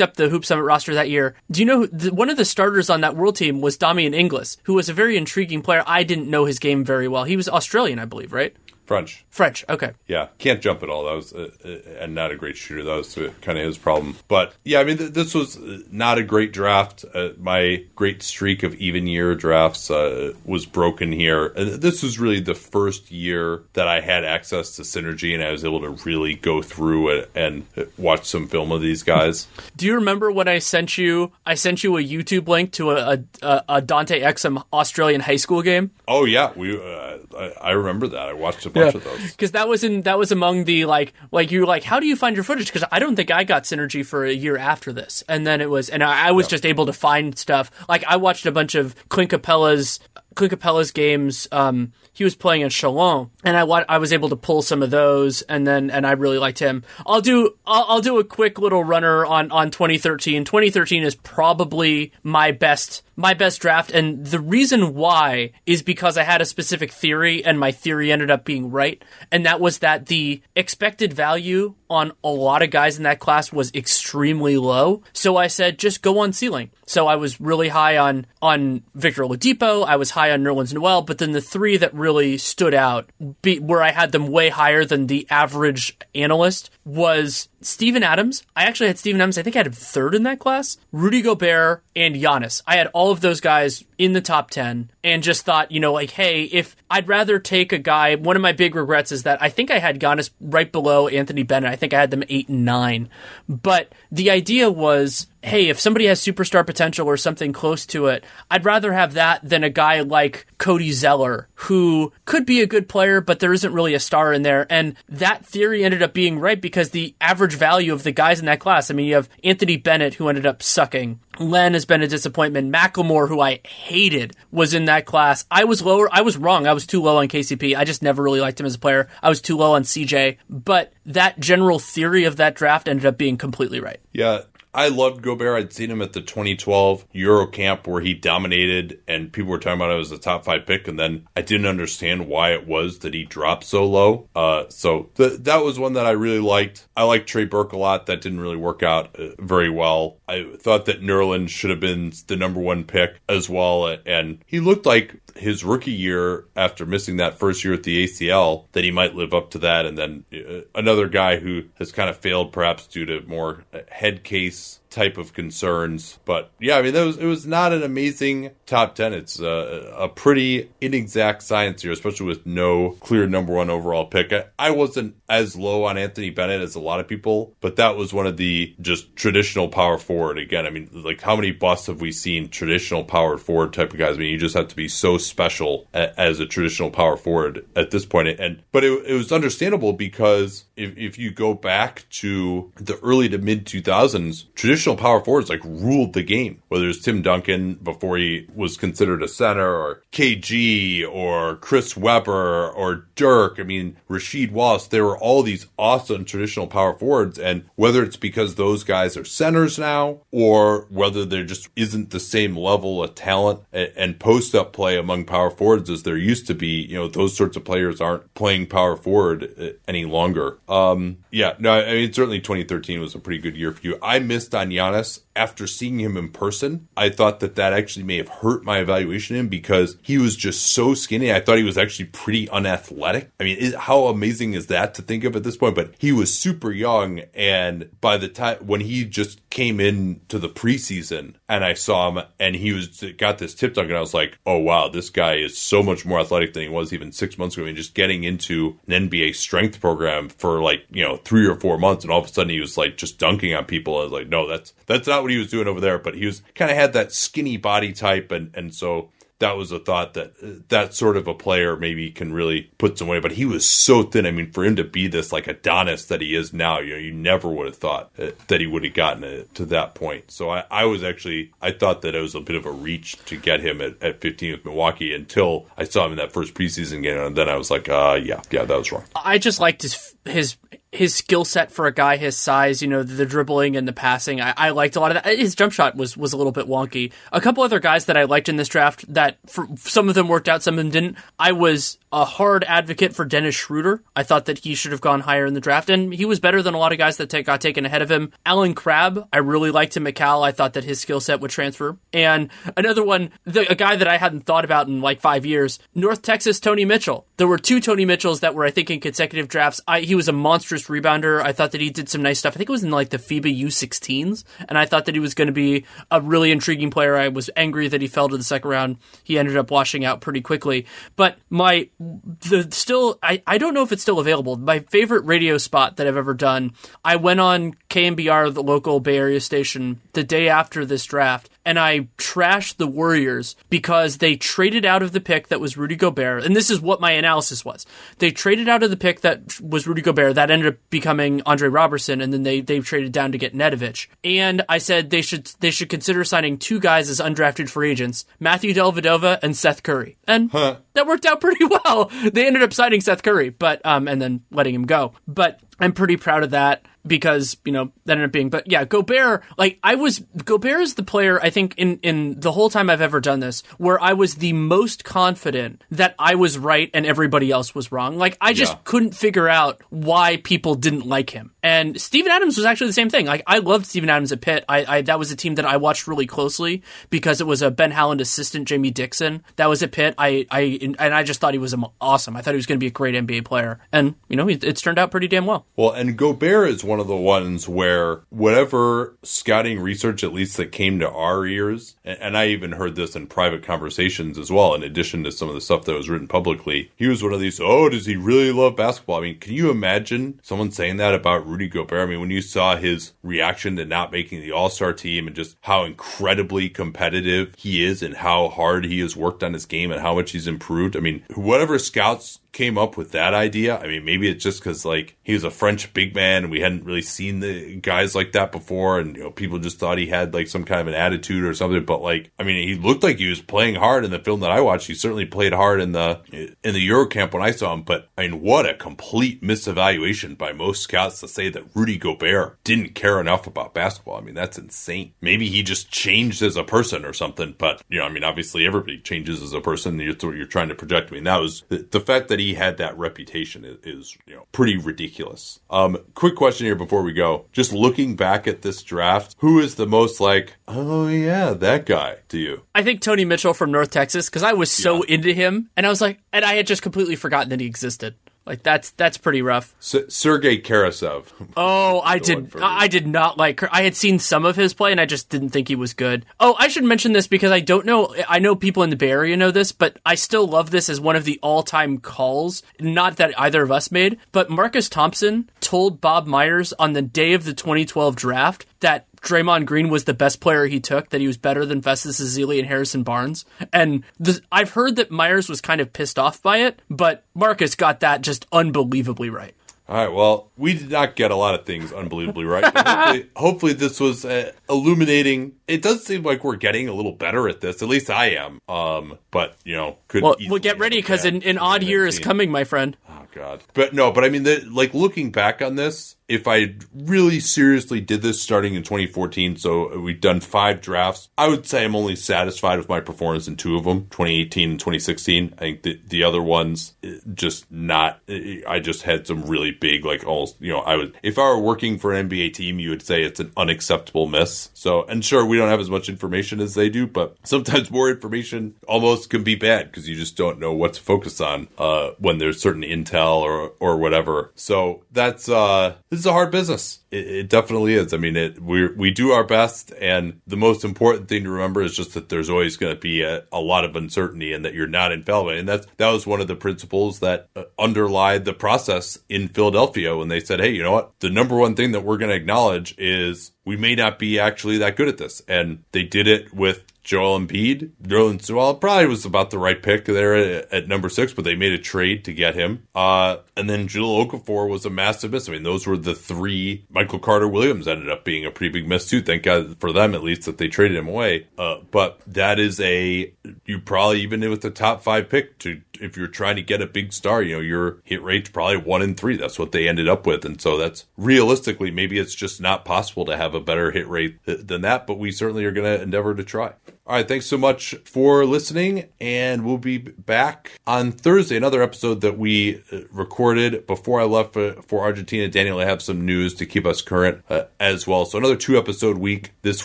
up the Hoop Summit roster that year. Do you know the, one of the starters on that world team was Damien Inglis, who was a very intriguing player. I didn't know his game very well. He was Australian, I believe, right? French. French. Okay. Yeah, can't jump at all. That was uh, uh, and not a great shooter. That was kind of his problem. But yeah, I mean, th- this was uh, not a great draft. Uh, my great streak of even year drafts uh, was broken here. And this was really the first year that I had access to Synergy, and I was able to really go through it and uh, watch some film of these guys. Do you remember when I sent you? I sent you a YouTube link to a, a, a Dante Exum Australian high school game. oh yeah, we. Uh, I, I remember that. I watched a bunch of those. because that was in that was among the like like you were like how do you find your footage? Because i don't think i got synergy for a year after this. And then it was and i, I was just able to find stuff. Like i watched a bunch of Clint Capela's Clint Capela's games um he was playing in Chalon, and I wa- I was able to pull some of those, and then and I really liked him. I'll do I'll, I'll do a quick little runner on on 2013. 2013 is probably my best my best draft, and the reason why is because I had a specific theory, and my theory ended up being right, and that was that the expected value on a lot of guys in that class was extremely low. So I said, just go on ceiling. So I was really high on on Victor Oladipo. I was high on Nerlens Noel, but then the three that really stood out, be, where I had them way higher than the average analyst, was Steven Adams. I actually had Steven Adams. I think I had third in that class. Rudy Gobert and Giannis. I had all of those guys in the top 10 and just thought, you know, like, hey, if I'd rather take a guy, one of my big regrets is that I think I had Giannis right below Anthony Bennett. I think I had them eight and nine. But the idea was, hey, if somebody has superstar potential or something close to it, I'd rather have that than a guy like Cody Zeller, who could be a good player, but there isn't really a star in there. And that theory ended up being right because the average value of the guys in that class, I mean, you have Anthony Bennett, who ended up sucking. Len has been a disappointment. McLemore, who I hated, was in that class. I was lower. I was wrong. I was too low on KCP. I just never really liked him as a player. I was too low on CJ. But that general theory of that draft ended up being completely right. Yeah, I loved Gobert. I'd seen him at the 2012 Euro Camp where he dominated, and people were talking about it as a top five pick. And then I didn't understand why it was that he dropped so low. Uh, so th- that was one that I really liked. I liked Trey Burke a lot. That didn't really work out uh, very well. I thought that Nerlens should have been the number one pick as well, and he looked like his rookie year after missing that first year at the ACL that he might live up to that. And then uh, another guy who has kind of failed perhaps due to more head case type of concerns. But yeah, I mean, that was, it was not an amazing top 10. It's a, a pretty inexact science here, especially with no clear number one overall pick. I, I wasn't as low on Anthony Bennett as a lot of people, but that was one of the just traditional power forward. Again, I mean, like how many busts have we seen traditional power forward type of guys? I mean, you just have to be so special a, as a traditional power forward at this point. And, but it, it was understandable because if, if you go back to the early to mid 2000s, traditional power forwards like ruled the game, whether it's Tim Duncan before he was considered a center or KG or Chris Webber or Dirk. I mean, Rasheed Wallace, there were all these awesome traditional power forwards. And whether it's because those guys are centers now or whether there just isn't the same level of talent and post up play among power forwards as there used to be, you know, those sorts of players aren't playing power forward uh, any longer. Um, yeah, no, I mean, certainly 2013 was a pretty good year for you. I missed on Giannis after seeing him in person, I thought that that actually may have hurt my evaluation him because he was just so skinny. I thought he was actually pretty unathletic. I mean, it, how amazing is that to think of at this point? But he was super young, and by the time when he just came in to the preseason and I saw him and he was got this tip dunk and I was like, oh wow, this guy is so much more athletic than he was even six months ago. I mean, just getting into an NBA strength program for like you know three or four months, and all of a sudden he was like just dunking on people. I was like, no, that's that's not what he was doing over there. But he was kind of had that skinny body type, and and so that was a thought that that sort of a player maybe can really put some weight. But he was so thin. I mean, for him to be this like Adonis that he is now, you know, you never would have thought uh, that he would have gotten it to that point. So I, I was actually I thought that it was a bit of a reach to get him at, at 15 with Milwaukee until I saw him in that first preseason game, and then I was like, uh, yeah, yeah, that was wrong. I just liked his his his skill set for a guy his size, you know, the, the dribbling and the passing. I, I, liked a lot of that. His jump shot was was a little bit wonky. A couple other guys that I liked in this draft that for, some of them worked out, some of them didn't. I was a hard advocate for Dennis Schroeder. I thought that he should have gone higher in the draft, and he was better than a lot of guys that take, got taken ahead of him. Allen Crabbe, I really liked him at Cal. I thought that his skill set would transfer. And another one, the, a guy that I hadn't thought about in like five years, North Texas Tony Mitchell. There were two Tony Mitchells that were, I think, in consecutive drafts. I, he was a monstrous rebounder. I thought that he did some nice stuff. I think it was in like the FIBA U16s, and I thought that he was going to be a really intriguing player. I was angry that he fell to the second round. He ended up washing out pretty quickly. But my the still I, I don't know if it's still available. My favorite radio spot that I've ever done, I went on KNBR, the local Bay Area station, the day after this draft, and I trashed the Warriors because they traded out of the pick that was Rudy Gobert. And this is what my analysis was. They traded out of the pick that was Rudy Gobert. That ended up becoming Andre Roberson, and then they they traded down to get Nedovic. And I said they should they should consider signing two guys as undrafted free agents, Matthew Dellavedova and Seth Curry. And huh. That worked out pretty well. They ended up signing Seth Curry, but um and then letting him go. But I'm pretty proud of that because you know that ended up being. But yeah, Gobert, like I was, Gobert is the player I think in in the whole time I've ever done this where I was the most confident that I was right and everybody else was wrong. Like I just yeah. couldn't figure out why people didn't like him. And Steven Adams was actually the same thing. Like I loved Steven Adams at Pitt. I, I that was a team that I watched really closely because it was a Ben Howland assistant, Jamie Dixon. That was at Pitt. I I and I just thought he was awesome. I thought he was going to be a great NBA player, and you know it's turned out pretty damn well. Well, and Gobert is one of the ones where whatever scouting research, at least that came to our ears, and I even heard this in private conversations as well, in addition to some of the stuff that was written publicly, he was one of these, oh, does he really love basketball? I mean, can you imagine someone saying that about Rudy Gobert? I mean, when you saw his reaction to not making the All Star team and just how incredibly competitive he is and how hard he has worked on his game and how much he's improved, I mean, whatever scouts came up with that idea. I mean, maybe it's just because like he was a French big man and we hadn't really seen the guys like that before, and you know people just thought he had like some kind of an attitude or something. But like, I mean, he looked like he was playing hard in the film that I watched. He certainly played hard in the in the Euro camp when I saw him. But I mean, what a complete misevaluation by most scouts to say that Rudy Gobert didn't care enough about basketball. I mean, that's insane. Maybe he just changed as a person or something. But you know, I mean, obviously everybody changes as a person. That's what you're trying to project. I mean, that was the fact that he had that reputation is, is you know pretty ridiculous. Um, quick question here before we go. Just looking back at this draft, who is the most like, oh yeah, that guy to you? I think Tony Mitchell from North Texas because I was so yeah. into him, and I was like, and I had just completely forgotten that he existed. Like that's that's pretty rough. S- Sergei Karasev. Oh, I did. I did not like. I had seen some of his play, and I just didn't think he was good. Oh, I should mention this because I don't know. I know people in the Bay Area know this, but I still love this as one of the all-time calls. Not that either of us made, but Marcus Thompson told Bob Myers on the day of the 2012 draft that Draymond Green was the best player he took, that he was better than Festus Ezeli and Harrison Barnes. And the, I've heard that Myers was kind of pissed off by it, but Marcus got that just unbelievably right. All right. Well, we did not get a lot of things unbelievably right. hopefully, hopefully, this was uh, illuminating. It does seem like we're getting a little better at this. At least I am. Um, but you know, could Well, well, get ready because an, an odd year is coming, my friend. Oh God. But no, but I mean, the, like looking back on this, if I really seriously did this starting in 2014, so we've done five drafts, I would say I'm only satisfied with my performance in two of them, 2018 and 2016. I think the, the other ones, eh, just not, eh, I just had some really big, like almost, you know, I would, if I were working for an NBA team, you would say it's an unacceptable miss. So, and sure, we don't have as much information as they do, but sometimes more information almost can be bad because you just don't know what to focus on, uh, when there's certain intel or, or whatever. So that's, uh, is a hard business. It, it definitely is. I mean, it, we we do our best, and the most important thing to remember is just that there's always going to be a, a lot of uncertainty, and that you're not infallible. And that's that was one of the principles that uh, underlied the process in Philadelphia when they said, "Hey, you know what? The number one thing that we're going to acknowledge is we may not be actually that good at this," and they did it with Joel Embiid. Joel well, probably was about the right pick there at, at number six, but they made a trade to get him. Uh, and then Jahlil Okafor was a massive miss. I mean, those were the three. Michael Carter Williams ended up being a pretty big miss too. Thank God for them at least that they traded him away. Uh, but that is a you probably even with the top five pick to if you're trying to get a big star, you know your hit rate's probably one in three. That's what they ended up with, and so that's realistically maybe it's just not possible to have a better hit rate th- than that. But we certainly are going to endeavor to try. All right, thanks so much for listening, and we'll be back on Thursday. Another episode that we uh, recorded before I left for, for Argentina. Daniel, I have some news to keep us current uh, as well. So another two episode week this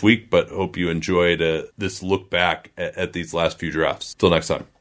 week, but hope you enjoyed uh, this look back at, at these last few drafts. Till next time.